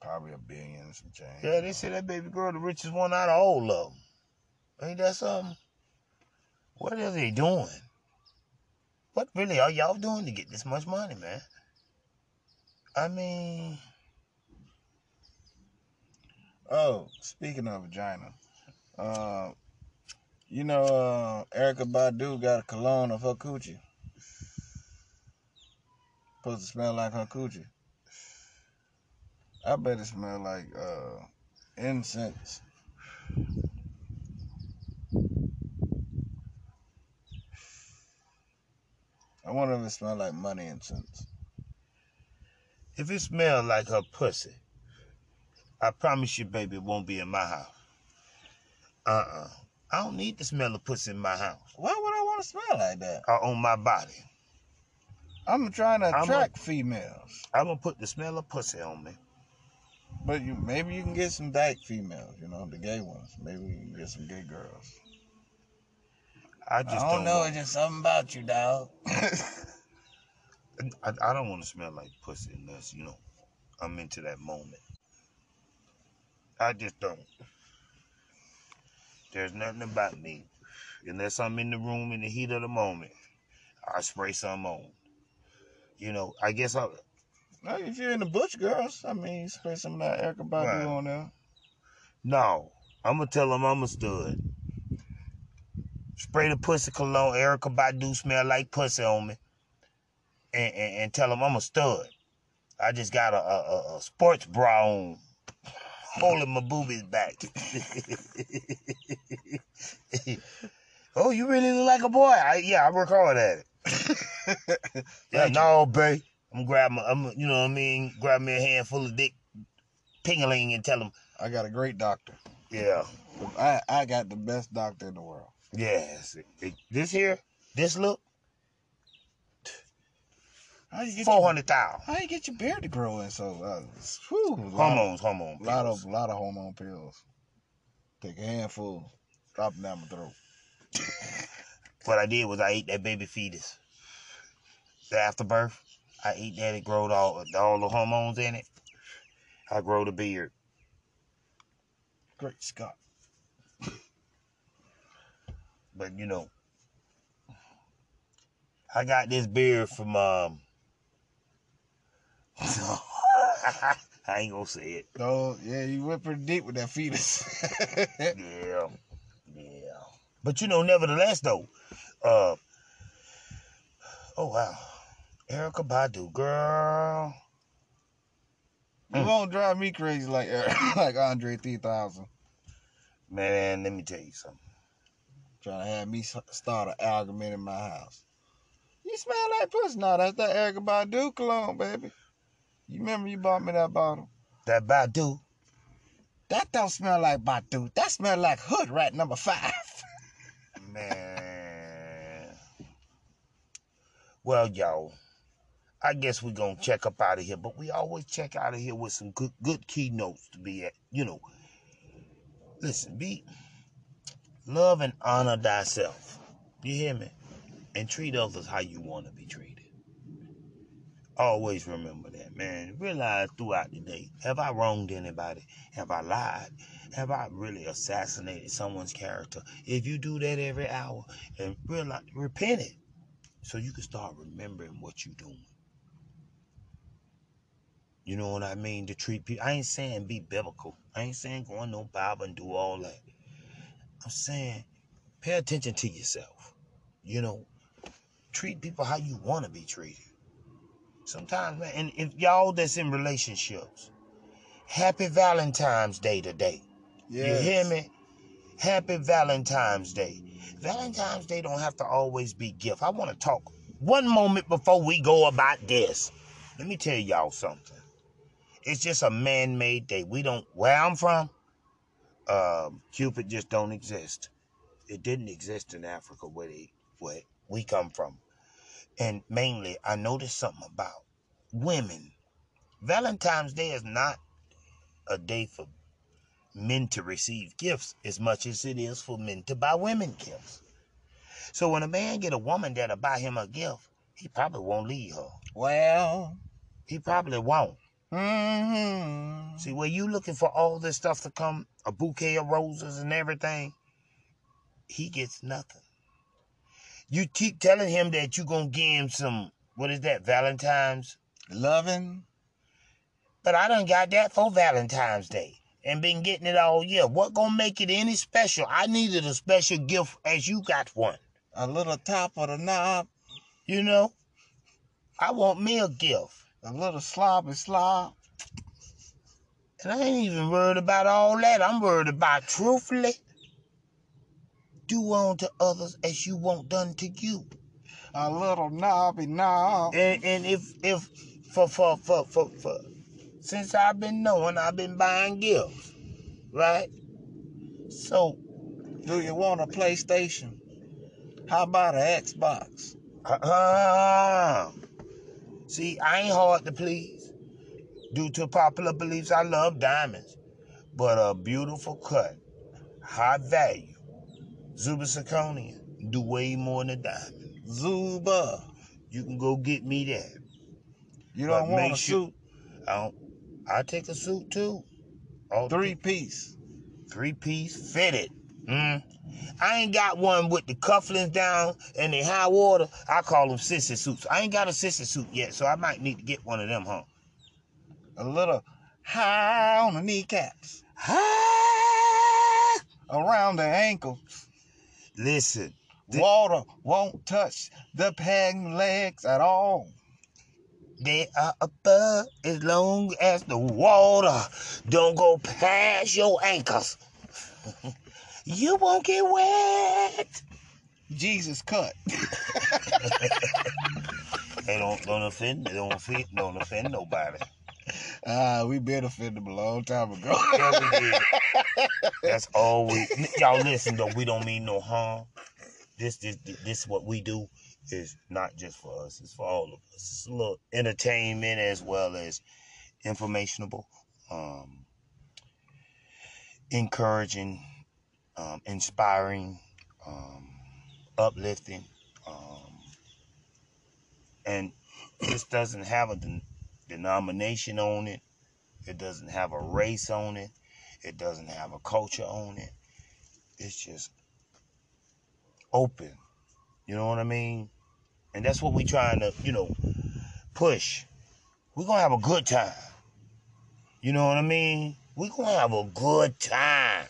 Probably a billion and some change. Yeah, they said that baby girl the richest one out of all of them. Ain't that something? What are they doing? What really are y'all doing to get this much money, man? I mean, Oh, speaking of vagina, uh, you know, uh, Erykah Badu got a cologne of her coochie. Supposed to smell like her coochie. I bet it smell like uh, incense. I wonder if it smell like money incense. if it smells like her pussy, I promise you, baby, it won't be in my house. Uh-uh. I don't need the smell of pussy in my house Why would I want to smell like that? or on my body. I'm trying to I'm a- attract females. I'm gonna put the smell of pussy on me. But you maybe you can get some dyke females, you know, the gay ones. Maybe you can get some gay girls. I just I don't know, want- it's just something about you, dog. [laughs] I, I don't want to smell like pussy unless, you know, I'm into that moment. I just don't. There's nothing about me. Unless I'm in the room in the heat of the moment, I spray some on. You know, I guess I Now, if you're in the Butch Girls, I mean, spray some of that Erykah Badu Right. on there. no. I'm gonna tell them I'm a stud. Spray the pussy cologne, Erykah Badu smell like pussy on me, and and, and tell them I'm a stud. I just got a, a- a sports bra on, holding my boobies back. [laughs] oh, you really look like a boy? I, yeah, I work hard at it. [laughs] yeah, no, babe. I'm grab my, I'm, you know what I mean? Grab me a handful of dick, pingling, and tell him. I got a great doctor. yeah, I, I got the best doctor in the world. yes. This here, this look, How you get four hundred thousand. how you get your beard to grow in so uh, whew, lot, Hormones, hormone. lot pills. of lot of hormone pills. Take a handful, drop them down my throat. [laughs] What I did was I ate that baby fetus. The afterbirth, I ate that. It growed all all the hormones in it. I grow the beard. Great Scott. But you know, I got this beard from um [laughs] I ain't gonna say it. No, yeah, you went pretty deep with that fetus. [laughs] Yeah, yeah. But you know, nevertheless, though, uh, oh wow, Erykah Badu, girl. You won't drive me crazy like [laughs] like Andre 3000. Man, let me tell you something. Trying to have me start an argument in my house. You smell like pussy. No, that's that Erykah Badu cologne, baby. You remember you bought me that bottle? That Badu, That don't smell like Badu. That smell like hood rat number five. [laughs] man. Well, y'all, I guess we're gonna check up out of here, but we always check out of here with some good good keynotes to be at. You know, listen, be love and honor thyself. You hear me? And treat others how you want to be treated. Always remember that, man. Realize throughout the day, have I wronged anybody? Have I lied? Have I really assassinated someone's character? If you do that every hour and realize, repent it so you can start remembering what you're doing. You know what I mean? To treat people. I ain't saying be biblical. I ain't saying go on no Bible and do all that. I'm saying pay attention to yourself. You know, treat people how you want to be treated. Sometimes, man, and if y'all that's in relationships, happy Valentine's Day today. You hear me? Happy Valentine's Day. Valentine's Day don't have to always be gift. I want to talk one moment before we go about this. Let me tell y'all something. It's just a man-made day. We don't where I'm from, um, Cupid just don't exist. It didn't exist in Africa where they where we come from. And mainly I noticed something about women. Valentine's Day is not a day for men to receive gifts as much as it is for men to buy women gifts. So when a man get a woman that'll buy him a gift, he probably won't leave her. Well, He probably won't. mm-hmm. See, where you looking for all this stuff to come, a bouquet of roses and everything, he gets nothing. You keep telling him that you're gonna give him some, what is that, Valentine's? loving. But I done got that for Valentine's Day and been getting it all year. What gonna make it any special? I needed a special gift as you got one. A little top of the knob, You know? I want me a gift. a little sloppy slop. And I ain't even worried about all that. I'm worried about truthfully. Do unto others as you want done to you. A little knobby knob. And and if if for for for for, for since I've been knowing I've been buying gifts. Right? So Do you want a PlayStation? How about an Xbox? uh, see, I ain't hard to please. Due to popular beliefs, I love diamonds. But a beautiful cut, high value, Zuba zirconia do way more than a diamond. Zuba. You can go get me that. You don't want make a sure- suit? I don't, I take a suit too. All Three piece. three piece fitted. Mm. I ain't got one with the cufflinks down and the high water. I call them sissy suits. I ain't got a sissy suit yet, so I might need to get one of them, huh? A little high on the kneecaps. high Around the ankle. Listen, Water won't touch the peg legs at all. they are above as long as the water don't go past your ankles. [laughs] you won't get wet. Jesus cut. [laughs] They don't don't offend. They don't offend. Don't offend nobody. Ah, we been offended a long time ago. [laughs] Yeah, we did. That's all we. [laughs] Y'all listen though. We don't mean no harm. This this this what we do is not just for us. It's for all of us. It's a little entertainment as well as informationable, um, encouraging, um, inspiring, um, uplifting, um, and this doesn't have a denomination on it. It doesn't have a race on it. It doesn't have a culture on it. It's just open. You know what I mean? And that's what we're trying to, you know, push. We're gonna have a good time. You know what I mean? We're gonna have a good time.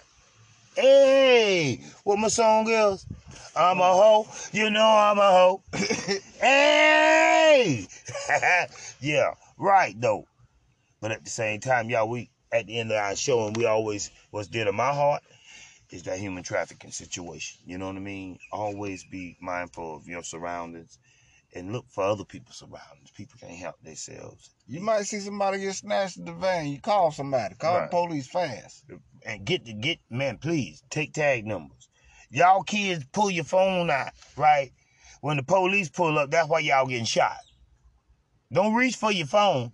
Hey, what my song is? I'm a hoe. You know I'm a hoe. [coughs] hey! [laughs] yeah, right though. But at the same time, y'all, we at the end of our show, and we always what's dear to my heart is that human trafficking situation. You know what I mean? Always be mindful of your surroundings and look for other people's surroundings. People can't help themselves. You might see somebody get snatched in the van. You call somebody. Call Right. the police fast. and get the get man, please take tag numbers. Y'all kids pull your phone out, right? When the police pull up, that's why y'all getting shot. Don't reach for your phone.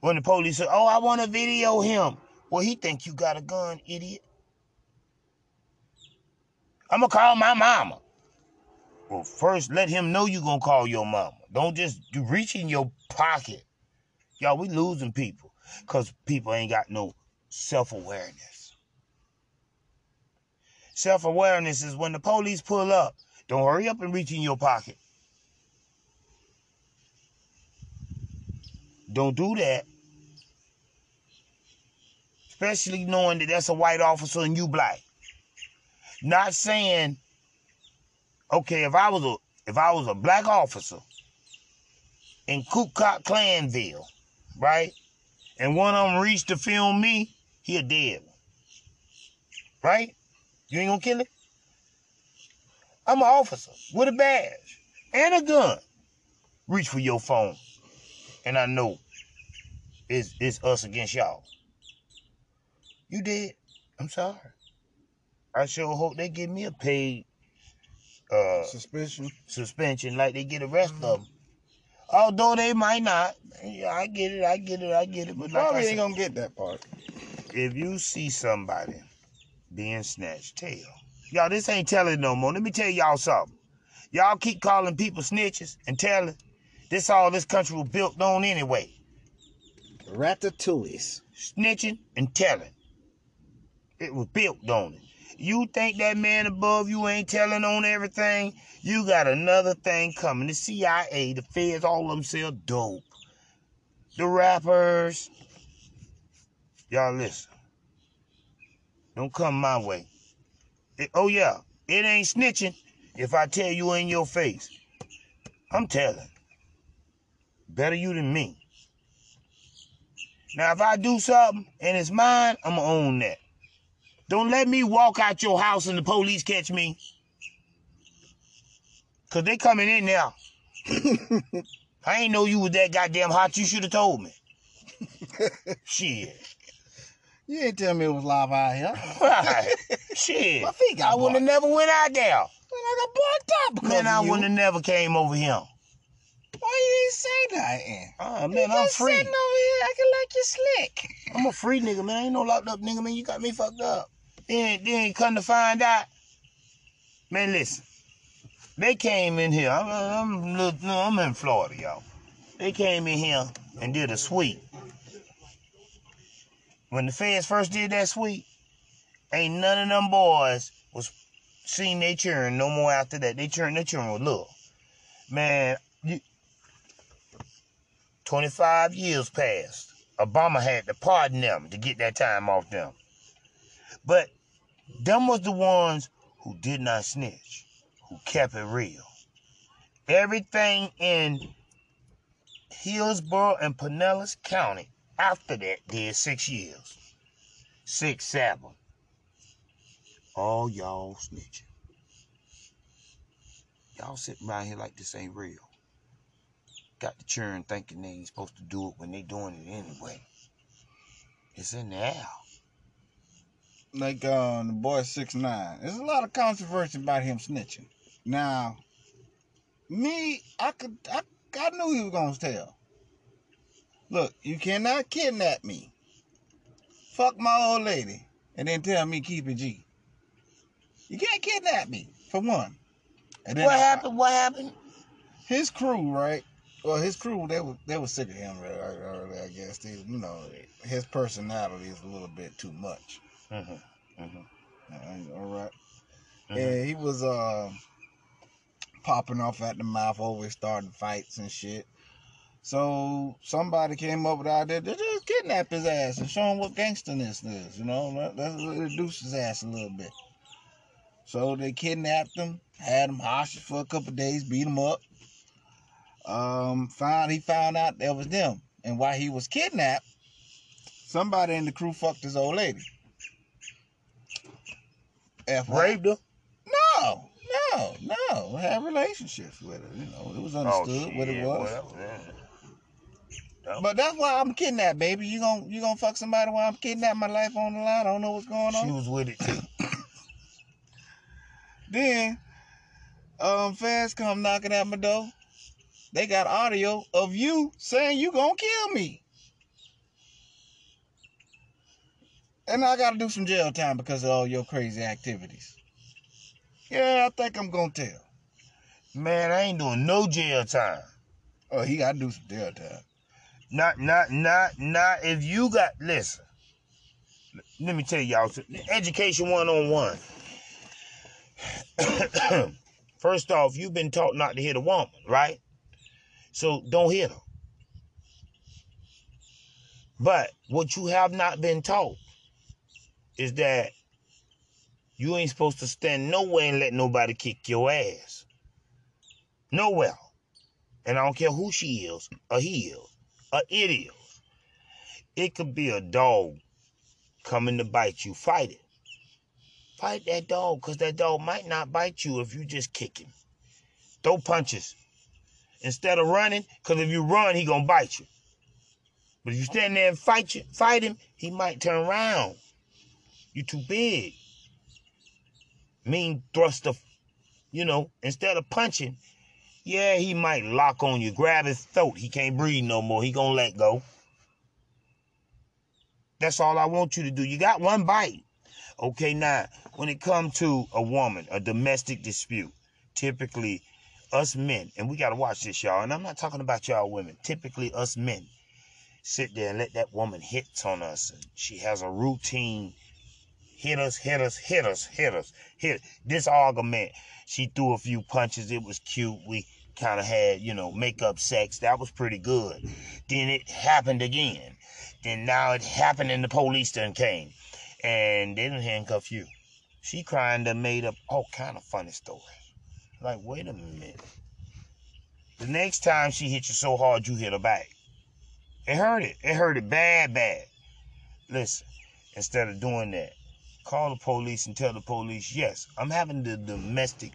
When the police say, "Oh, I want to video him," well, he think you got a gun, idiot. I'm gonna call my mama. Well, first let him know you gonna call your mama. Don't just reach in your pocket. Y'all, we losing people because people ain't got no self awareness. Self awareness is when the police pull up, don't hurry up and reach in your pocket. Don't do that. Especially knowing that that's a white officer and you black. Not saying, okay, if I was a if I was a black officer in Kukok Clanville, right? And one of them reached to film me, he a dead. Right? You ain't gonna kill him? I'm an officer with a badge and a gun. Reach for your phone. And I know it's, it's us against y'all. You did. I'm sorry. I sure hope they give me a paid uh, Suspicion. suspension like they get the rest of them. Although they might not. Yeah, I get it, I get it, I get it. But like I Probably ain't gonna get that part. if you see somebody being snatched, tell. Y'all, this ain't telling no more. Let me tell y'all something. Y'all keep calling people snitches and telling. This all this country was built on anyway. Ratatouilles. Snitching and telling. It was built on it. You think that man above you ain't telling on everything? You got another thing coming. The CIA, the feds, all of them sell dope. The rappers. Y'all listen. Don't come my way. It- oh yeah, it ain't snitching if I tell you in your face. I'm telling. Better you than me. Now if I do something and it's mine, I'ma own that. Don't let me walk out your house and the police catch me. Cause they coming in now. [laughs] I ain't know you was that goddamn hot. You should have told me. [laughs] Shit. You ain't tell me it was live out here. Right. [laughs] Shit. My feet got I wouldn't have never went out there. Man, I got barked up because Man, I wouldn't have never came over here. Why you ain't say nothing? Oh ah, You man, I'm just free. sitting over here acting like you slick. I'm a free nigga, man. I ain't no locked up nigga, man. You got me fucked up. Then, then come to find out. Man, listen. They came in here. I'm, I'm, no, I'm in Florida, y'all. They came in here and did a sweep. When the feds first did that sweep, ain't none of them boys was seen they churn no more after that. They churn, they churn with love. Man, you, 25 years passed. Obama had to pardon them to get that time off them. But them was the ones who did not snitch, who kept it real. Everything in Hillsborough and Pinellas County after that did six years. Six, seven. All y'all snitching. Y'all sitting around here like this ain't real. Got the churn thinking they ain't supposed to do it when they doing it anyway. It's in the air. Like uh, the boy six nine. There's a lot of controversy about him snitching. Now, me, I could, I, I knew he was gonna tell. Look, you cannot kidnap me, fuck my old lady, and then tell me keep it G. You can't kidnap me for one. And then What I- happened? What happened? his crew, right? Well, his crew, they were they were sick of him really early, I guess. They, you know, his personality is a little bit too much. Mm-hmm. Mm-hmm. All right. Mhm. And he was uh, popping off at the mouth, always starting fights and shit. So somebody came up with the idea to just kidnap his ass and show him what gangsterness is, you know. Let- Let's reduce his ass a little bit. So they kidnapped him, had him hostage for a couple of days, beat him up. Um, found he found out that was them, and while he was kidnapped, somebody in the crew fucked his old lady. FYI. Raped her? No, no, no. Had relationships with her. You know, it was understood what it was. well, yeah. But that's why I'm kidnapped, baby. You gon' you gonna fuck somebody while I'm kidnapped, my life on the line. I don't know what's going on. She was with it too. [coughs] Then, um, fans come knocking at my door. They got audio of you saying you gonna kill me. And I gotta do some jail time because of all your crazy activities. Yeah, I think I'm gonna tell. Man, I ain't doing no jail time. Oh, he gotta do some jail time. Not, not, not, not if you got, listen. Let me tell y'all, education one on one. First off, you've been taught not to hit a woman, right? So don't hit her. But what you have not been taught is that you ain't supposed to stand nowhere and let nobody kick your ass. Nowhere. And I don't care who she is, or he is, or it is. It could be a dog coming to bite you. Fight it. Fight that dog, because that dog might not bite you if you just kick him. Throw punches. Instead of running, because if you run, he gonna bite you. But if you stand there and fight you, fight him, he might turn around. You too big. Mean thrust thruster, you know, instead of punching, yeah, he might lock on you, grab his throat. He can't breathe no more. He gonna let go. That's all I want you to do. You got one bite. Okay, now, when it comes to a woman, a domestic dispute, typically us men, and we gotta watch this, y'all, and I'm not talking about y'all women, typically us men sit there and let that woman hit on us. And she has a routine hit us, hit us, hit us, hit us, hit. This argument, she threw a few punches. It was cute. We kind of had, you know, make-up sex. That was pretty good. Then it happened again. Then now it happened and the police done came. And they didn't handcuff you. She crying done made up all kind of funny stories. Like, wait a minute. The next time she hit you so hard you hit her back. It hurt it. It hurt it bad, bad. Listen, instead of doing that, call the police and tell the police, yes, I'm having the domestic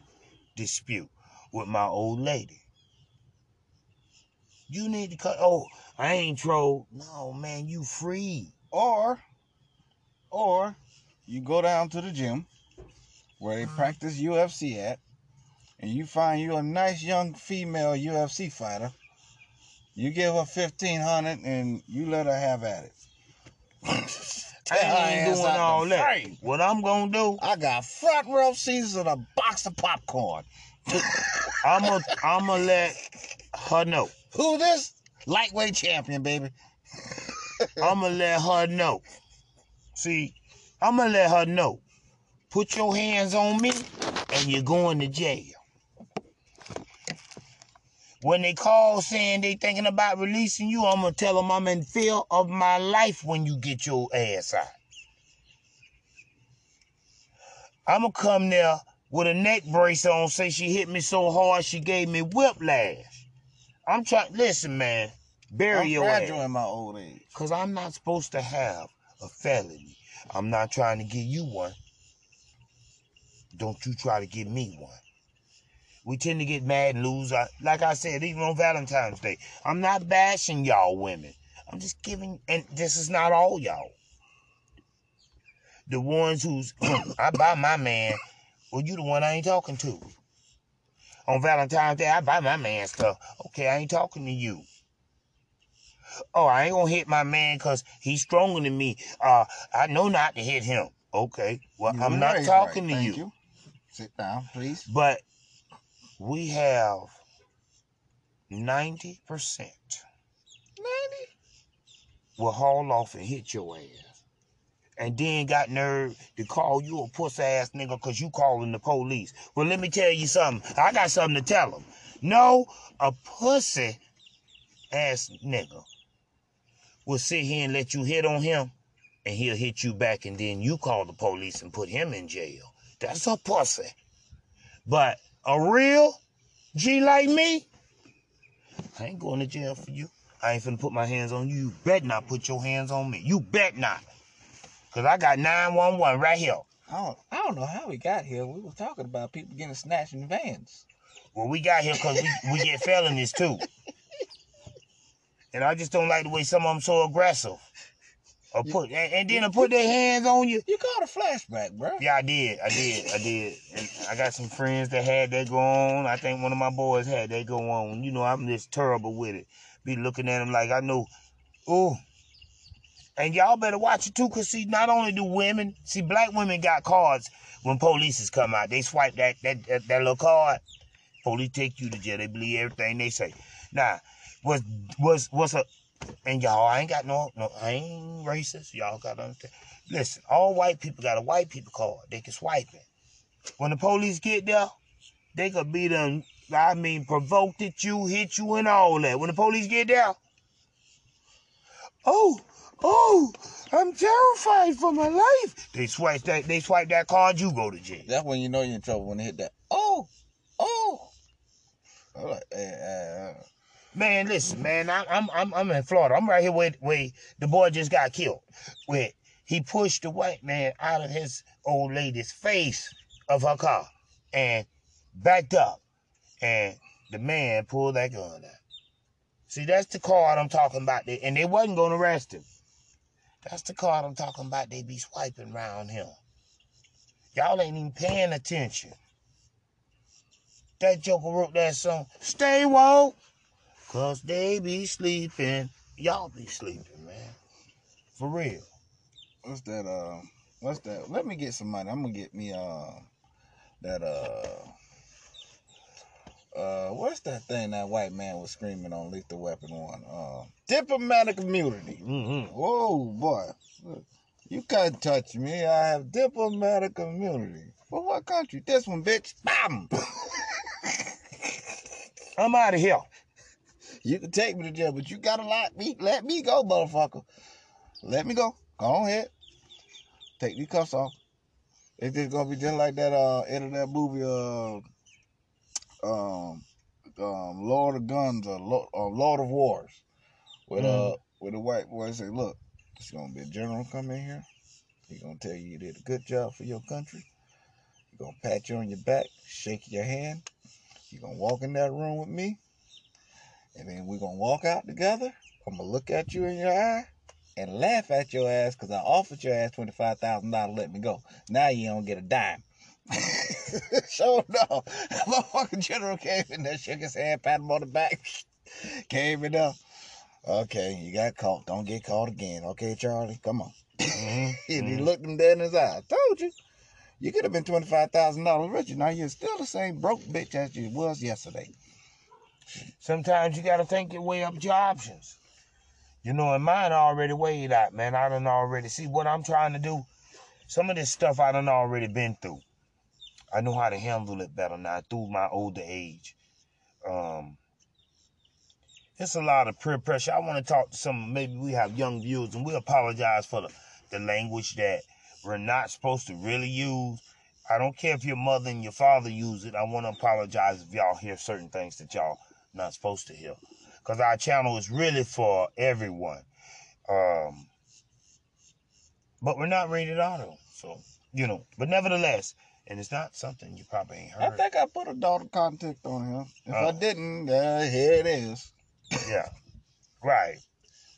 dispute with my old lady. You need to cut. Oh, I ain't trolled. No, man, you free. Or, or you go down to the gym where they mm-hmm. practice UFC at, and you find you a nice young female UFC fighter. You give her fifteen hundred, and you let her have at it. I ain't doing all that. What I'm gonna do, I got front row seats and a box of popcorn. I'm gonna, I'm gonna let her know. Who this? Lightweight champion, baby. I'm gonna let her know. See, I'm gonna let her know. Put your hands on me, and you're going to jail. When they call saying they thinking about releasing you, I'm gonna tell them I'm in fear of my life when you get your ass out. I'm gonna come there with a neck brace on, say she hit me so hard she gave me whiplash. I'm trying. Listen, man, bury I'm your ass. in my old age. Cause I'm not supposed to have a felony. I'm not trying to get you one. Don't you try to get me one. We tend to get mad and lose. Our, like I said, even on Valentine's Day, I'm not bashing y'all women. I'm just giving, and this is not all y'all. The ones who's, [clears throat] I buy my man. Well, you the one I ain't talking to. On Valentine's Day, I buy my man stuff. Okay, I ain't talking to you. Oh, I ain't gonna hit my man because he's stronger than me. Uh, I know not to hit him. Okay, well, You I'm not talking right. to Thank you. Sit down, please. But we have 90%. 90? Will haul off and hit your ass. And then got nerve to call you a puss ass nigga because you calling the police. Well, let me tell you something. I got something to tell them. No, a pussy ass nigga will sit here and let you hit on him, and he'll hit you back, and then you call the police and put him in jail. That's a pussy. But a real G like me, I ain't going to jail for you. I ain't finna put my hands on you. You bet not put your hands on me. You bet not. Cause I got 911 right here. I don't, I don't know how we got here. We were talking about people getting snatched in vans. Well, we got here because we, we get felonies too. [laughs] And I just don't like the way some of them so aggressive. Or put and, and then to put their hands on you. You caught a flashback, bro. Yeah, I did. I did. I did. And I got some friends that had that go on. I think one of my boys had that go on. You know, I'm just terrible with it. Be looking at them like I know. Oh. And y'all better watch it too, cause see, not only do women, see, black women got cards when police is come out. They swipe that that that, that little card. Police take you to jail. They believe everything they say. Now, was was was a and y'all I ain't got no no I ain't racist. Y'all gotta understand. Listen, all white people got a white people card. They can swipe it. When the police get there, they could be them, I mean, provoked at you, hit you, and all that. When the police get there, oh, oh, I'm terrified for my life. They swipe that, they swipe that card, you go to jail. That's when you know you're in trouble when they hit that. Oh, oh. I'm like, eh, eh, Man, listen, man, I, I'm I'm I'm in Florida. I'm right here where where the boy just got killed. Where he pushed the white man out of his old lady's face of her car and backed up, and the man pulled that gun out. See, that's the card I'm talking about. They- And they wasn't gonna arrest him. That's the card I'm talking about. They be swiping around him. Y'all ain't even paying attention. That joker wrote that song. Stay woke. Cause they be sleeping. Y'all be sleeping, man. For real. what's that? Uh, what's that? Let me get some money. I'm gonna get me uh that uh uh what's that thing that white man was screaming on Lethal Weapon one? Uh, diplomatic immunity. Mm-hmm. Oh boy, you can't touch me. I have diplomatic immunity. For what country? This one, bitch. Bam. I'm out of here. You can take me to jail, but you gotta let me let me go, motherfucker. Let me go. Go ahead. Take these cuffs off. It's just gonna be just like that uh end of that movie uh um um Lord of Guns or Lord, uh, Lord of Wars. With uh with the white boy say, look, it's gonna be a general come in here. He's gonna tell you you did a good job for your country. He's gonna pat you on your back, shake your hand. You're gonna walk in that room with me. And then we're gonna walk out together. I'm gonna look at you in your eye and laugh at your ass because I offered your ass twenty five thousand dollars. Let me go. Now you don't get a dime. [laughs] so no, motherfucking general came in there, shook his hand, pat him on the back, [laughs] came in there. Okay, you got caught. Don't get caught again. Okay, Charlie, come on. Mm-hmm. [laughs] and he mm-hmm. looked him dead in his eye. I Told you. You could have been twenty five thousand dollars richer. Now you're still the same broke bitch as you was yesterday. Sometimes you gotta think your way up your options. You know, and mine already weighed out, man. I done already see what I'm trying to do. Some of this stuff I done already been through. I know how to handle it better now through my older age. Um, it's a lot of peer pressure. I want to talk to some. Maybe we have young viewers, and we apologize for the, the language that we're not supposed to really use. I don't care if your mother and your father use it. I want to apologize if y'all hear certain things that y'all not supposed to hear, because our channel is really for everyone. Um, but we're not rated auto, so you know. But nevertheless, and it's not something you probably ain't I heard. think I put adult content on him. If Oh. I didn't, uh, here it is. Yeah. Right.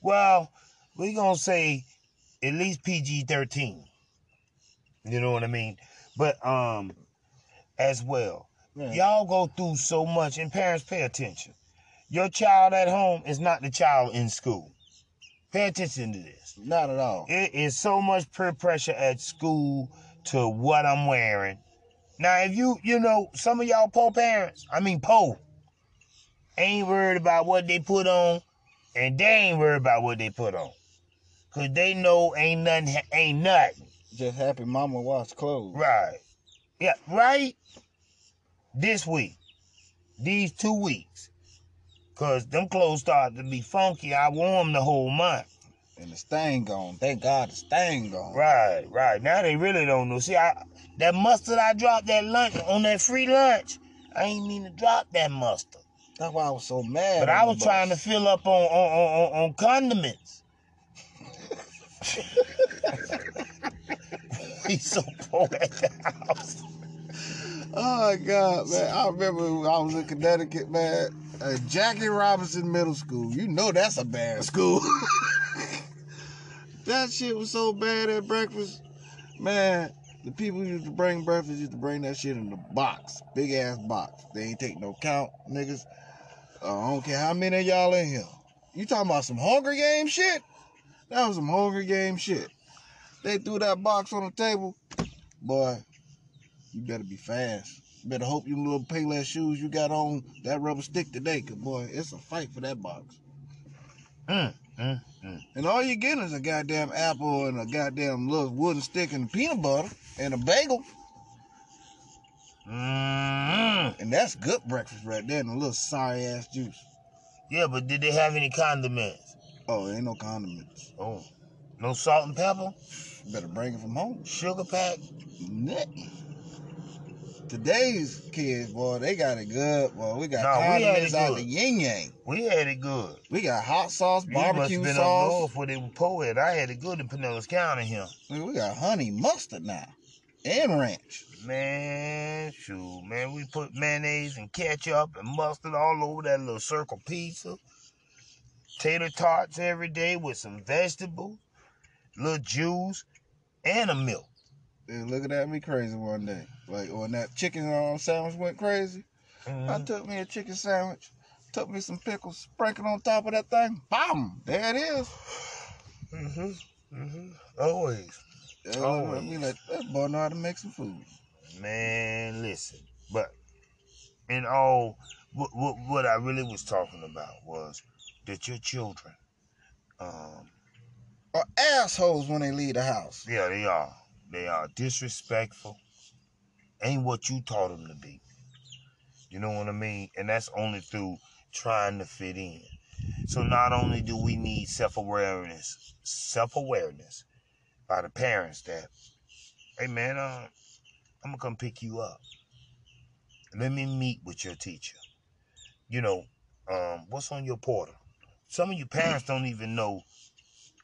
Well, we're gonna say at least PG thirteen. You know what I mean? But um as well. Yeah. Y'all go through so much and parents pay attention. Your child at home is not the child in school. Pay attention to this. Not at all. It is so much peer pressure at school to what I'm wearing. Now, if you, you know, some of y'all poor parents, I mean, poor, ain't worried about what they put on, and they ain't worried about what they put on. Cause they know ain't nothing, ain't nothing. Just happy mama wash clothes. Right. Yeah, right? This week. These two weeks. Cause them clothes started to be funky. I wore them the whole month. And the stain gone. Thank God the stain gone. Right, right. Now they really don't know. See, I that mustard I dropped that lunch on that free lunch. I ain't mean to drop that mustard. That's why I was so mad. But I was trying to fill up on on, on, on, on condiments. [laughs] [laughs] we so poor at the house. Oh my God, man! I remember I was in Connecticut, man. Uh, Jackie Robinson Middle School. You know that's a bad school. [laughs] that shit was so bad at breakfast, man. The people used to bring breakfast used to bring that shit in the box, big ass box. They ain't take no count, niggas. Uh, I don't care how many of y'all in here. You talking about some Hunger Game shit? That was some Hunger Game shit. They threw that box on the table, boy. You better be fast. Better hope you little Payless shoes you got on that rubber stick today, cause boy, it's a fight for that box. Mm, mm, mm. And all you getting is a goddamn apple and a goddamn little wooden stick and peanut butter and a bagel. Mm. And that's good breakfast right there, and a little sorry ass juice. Yeah, but did they have any condiments? Oh, ain't no condiments. Oh, no salt and pepper, Better bring it from home. sugar pack. Nothing. Today's kids, boy, they got it good, boy. We got we condiments out the yin yang. We had it good. We got hot sauce, You barbecue been up sauce. north where they were poor at. I had it good in Pinellas County here. We got honey mustard now. And ranch. Man, shoot, man, we put mayonnaise and ketchup and mustard all over that little circle pizza. Tater tots every day with some vegetables, little juice, and a milk. Were looking at me crazy one day. Like when that chicken um, sandwich went crazy, I Mhm. took me a chicken sandwich, took me some pickles, sprinkled on top of that thing. Bam! There it is. Mhm. Mhm. Always. Were looking me like, that boy know how to make some food. Man, listen. But in all, what, what, what I really was talking about was that your children, um, Or assholes when they leave the house. yeah, they are. They are disrespectful. Ain't what you taught them to be. You know what I mean? And that's only through trying to fit in. So not only do we need self-awareness, self-awareness by the parents that, hey man, uh, I'm gonna come pick you up. Let me meet with your teacher. You know, um, what's on your porter? Some of your parents don't even know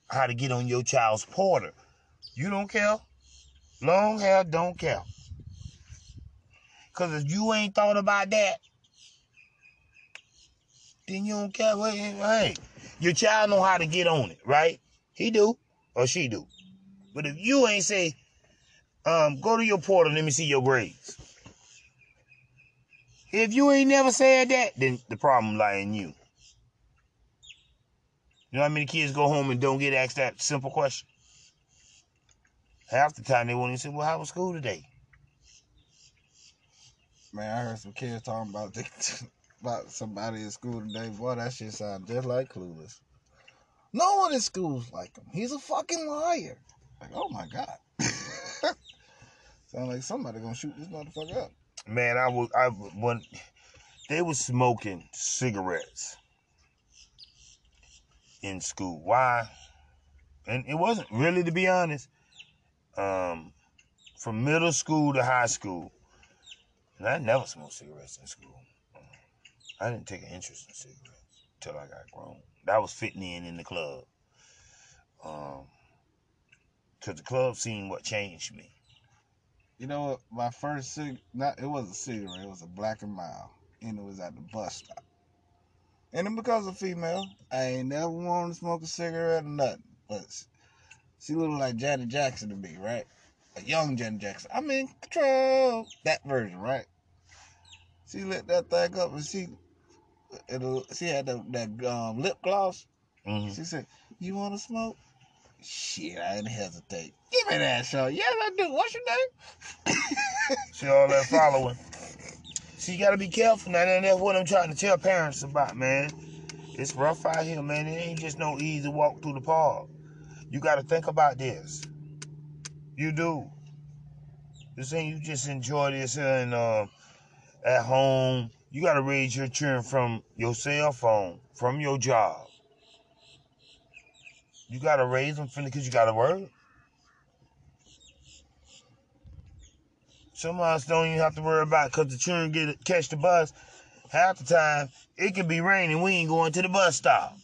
how to get on your child's porter. You don't care. Long hair don't care. Cause if you ain't thought about that, then you don't care. Well, Hey, your child know how to get on it, right? He do or she do. But if you ain't say, um, go to your portal, let me see your grades. If you ain't never said that, then the problem lie in you. You know how many kids go home and don't get asked that simple question? Half the time they won't even say, Well, how was school today? Man, I heard some kids talking about the, [laughs] about somebody in school today. Boy, that shit sound just like clueless. No one in school's like him. He's a fucking liar. Like, oh my god. [laughs] Sound like somebody gonna shoot this motherfucker up. Man, I was I when they was smoking cigarettes in school. Why? And it wasn't really to be honest. Um, from middle school to high school, and I never smoked cigarettes in school. I didn't take an interest in cigarettes until I got grown. That was fitting in in the club. Um, cause the club scene what changed me. You know what? My first cig not it was a cigarette, it was a black and mild. And it was at the bus stop. And because of female, I ain't never wanted to smoke a cigarette or nothing. But she looked like Janet Jackson to me, right? A young Janet Jackson. I'm in control. That version, right? She lit that thing up and she it'll, she had that, that um, lip gloss. Mhm. She said, You wanna smoke? Shit, I didn't hesitate. Give me that show. Yes, I do. What's your name? [laughs] See all that following. See, you gotta be careful now. And that's what I'm trying to tell parents about, man. It's rough out here, man. It ain't just no easy walk through the park. You gotta think about this. You do. This ain't you just enjoy this here and um at home. You gotta raise your children from your cell phone, from your job. You gotta raise them from because you gotta work. Some of us don't even have to worry about because the children get catch the bus. Half the time it could be raining, we ain't going to the bus stop.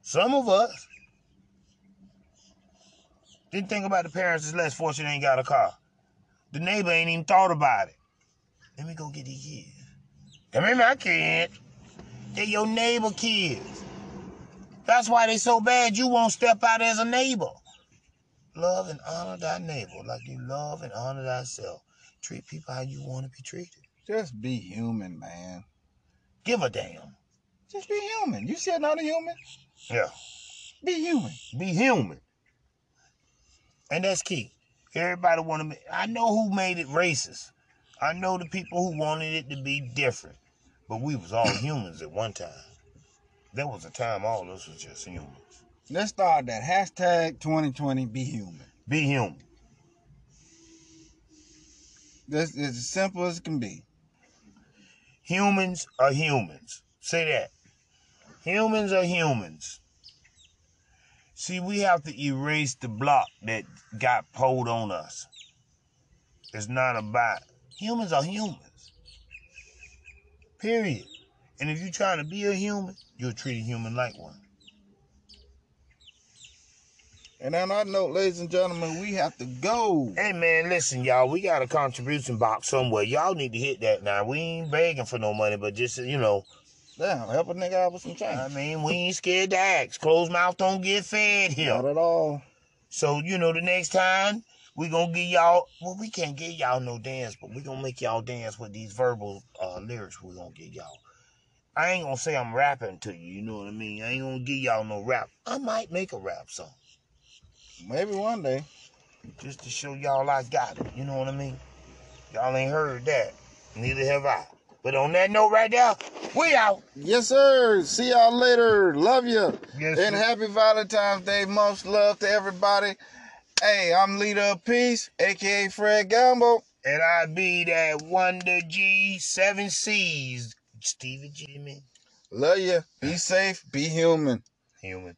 Some of us didn't think about the parents that's less fortunate ain't got a car. The neighbor ain't even thought about it. Let me go get these kids. Come here, my kids. They're your neighbor kids. That's why they so bad you won't step out as a neighbor. Love and honor thy neighbor like you love and honor thyself. Treat people how you want to be treated. Just be human, man. Give a damn. Just be human. You said not a human. Yeah. Be human. Be human. And that's key. Everybody want to make, I know who made it racist. I know the people who wanted it to be different. But we was all [coughs] humans at one time. There was a time all of us was just humans. Let's start that. Hashtag 2020 be human. Be human. This is as simple as it can be. Humans are humans. Say that. Humans are humans. See, we have to erase the block that got pulled on us. It's not about humans are humans. Period. And if you're trying to be a human, you'll treat a human like one. And on that note, ladies and gentlemen, we have to go. Hey man, listen, y'all, we got a contribution box somewhere. Y'all need to hit that now. We ain't begging for no money, but just you know, Damn, help a nigga out with some change. I mean, we ain't scared to ask. Closed mouth don't get fed here. Not at all. So, you know, the next time we gonna give y'all well, we can't give y'all no dance, but we gonna make y'all dance with these verbal uh lyrics we gonna give y'all. I ain't gonna say I'm rapping to you, you know what I mean? I ain't gonna give y'all no rap. I might make a rap song. Maybe one day. Just to show y'all I got it, you know what I mean? Y'all ain't heard that. Neither have I. But on that note right there, we out. Yes, sir. See y'all later. Love you. Yes, and sir. happy Valentine's Day. Much love to everybody. Hey, I'm Leader of Peace, aka Fred Gamble. And I be that Wonder G, seven C's, Stevie G, man. Love you. Be safe. Be human. Human.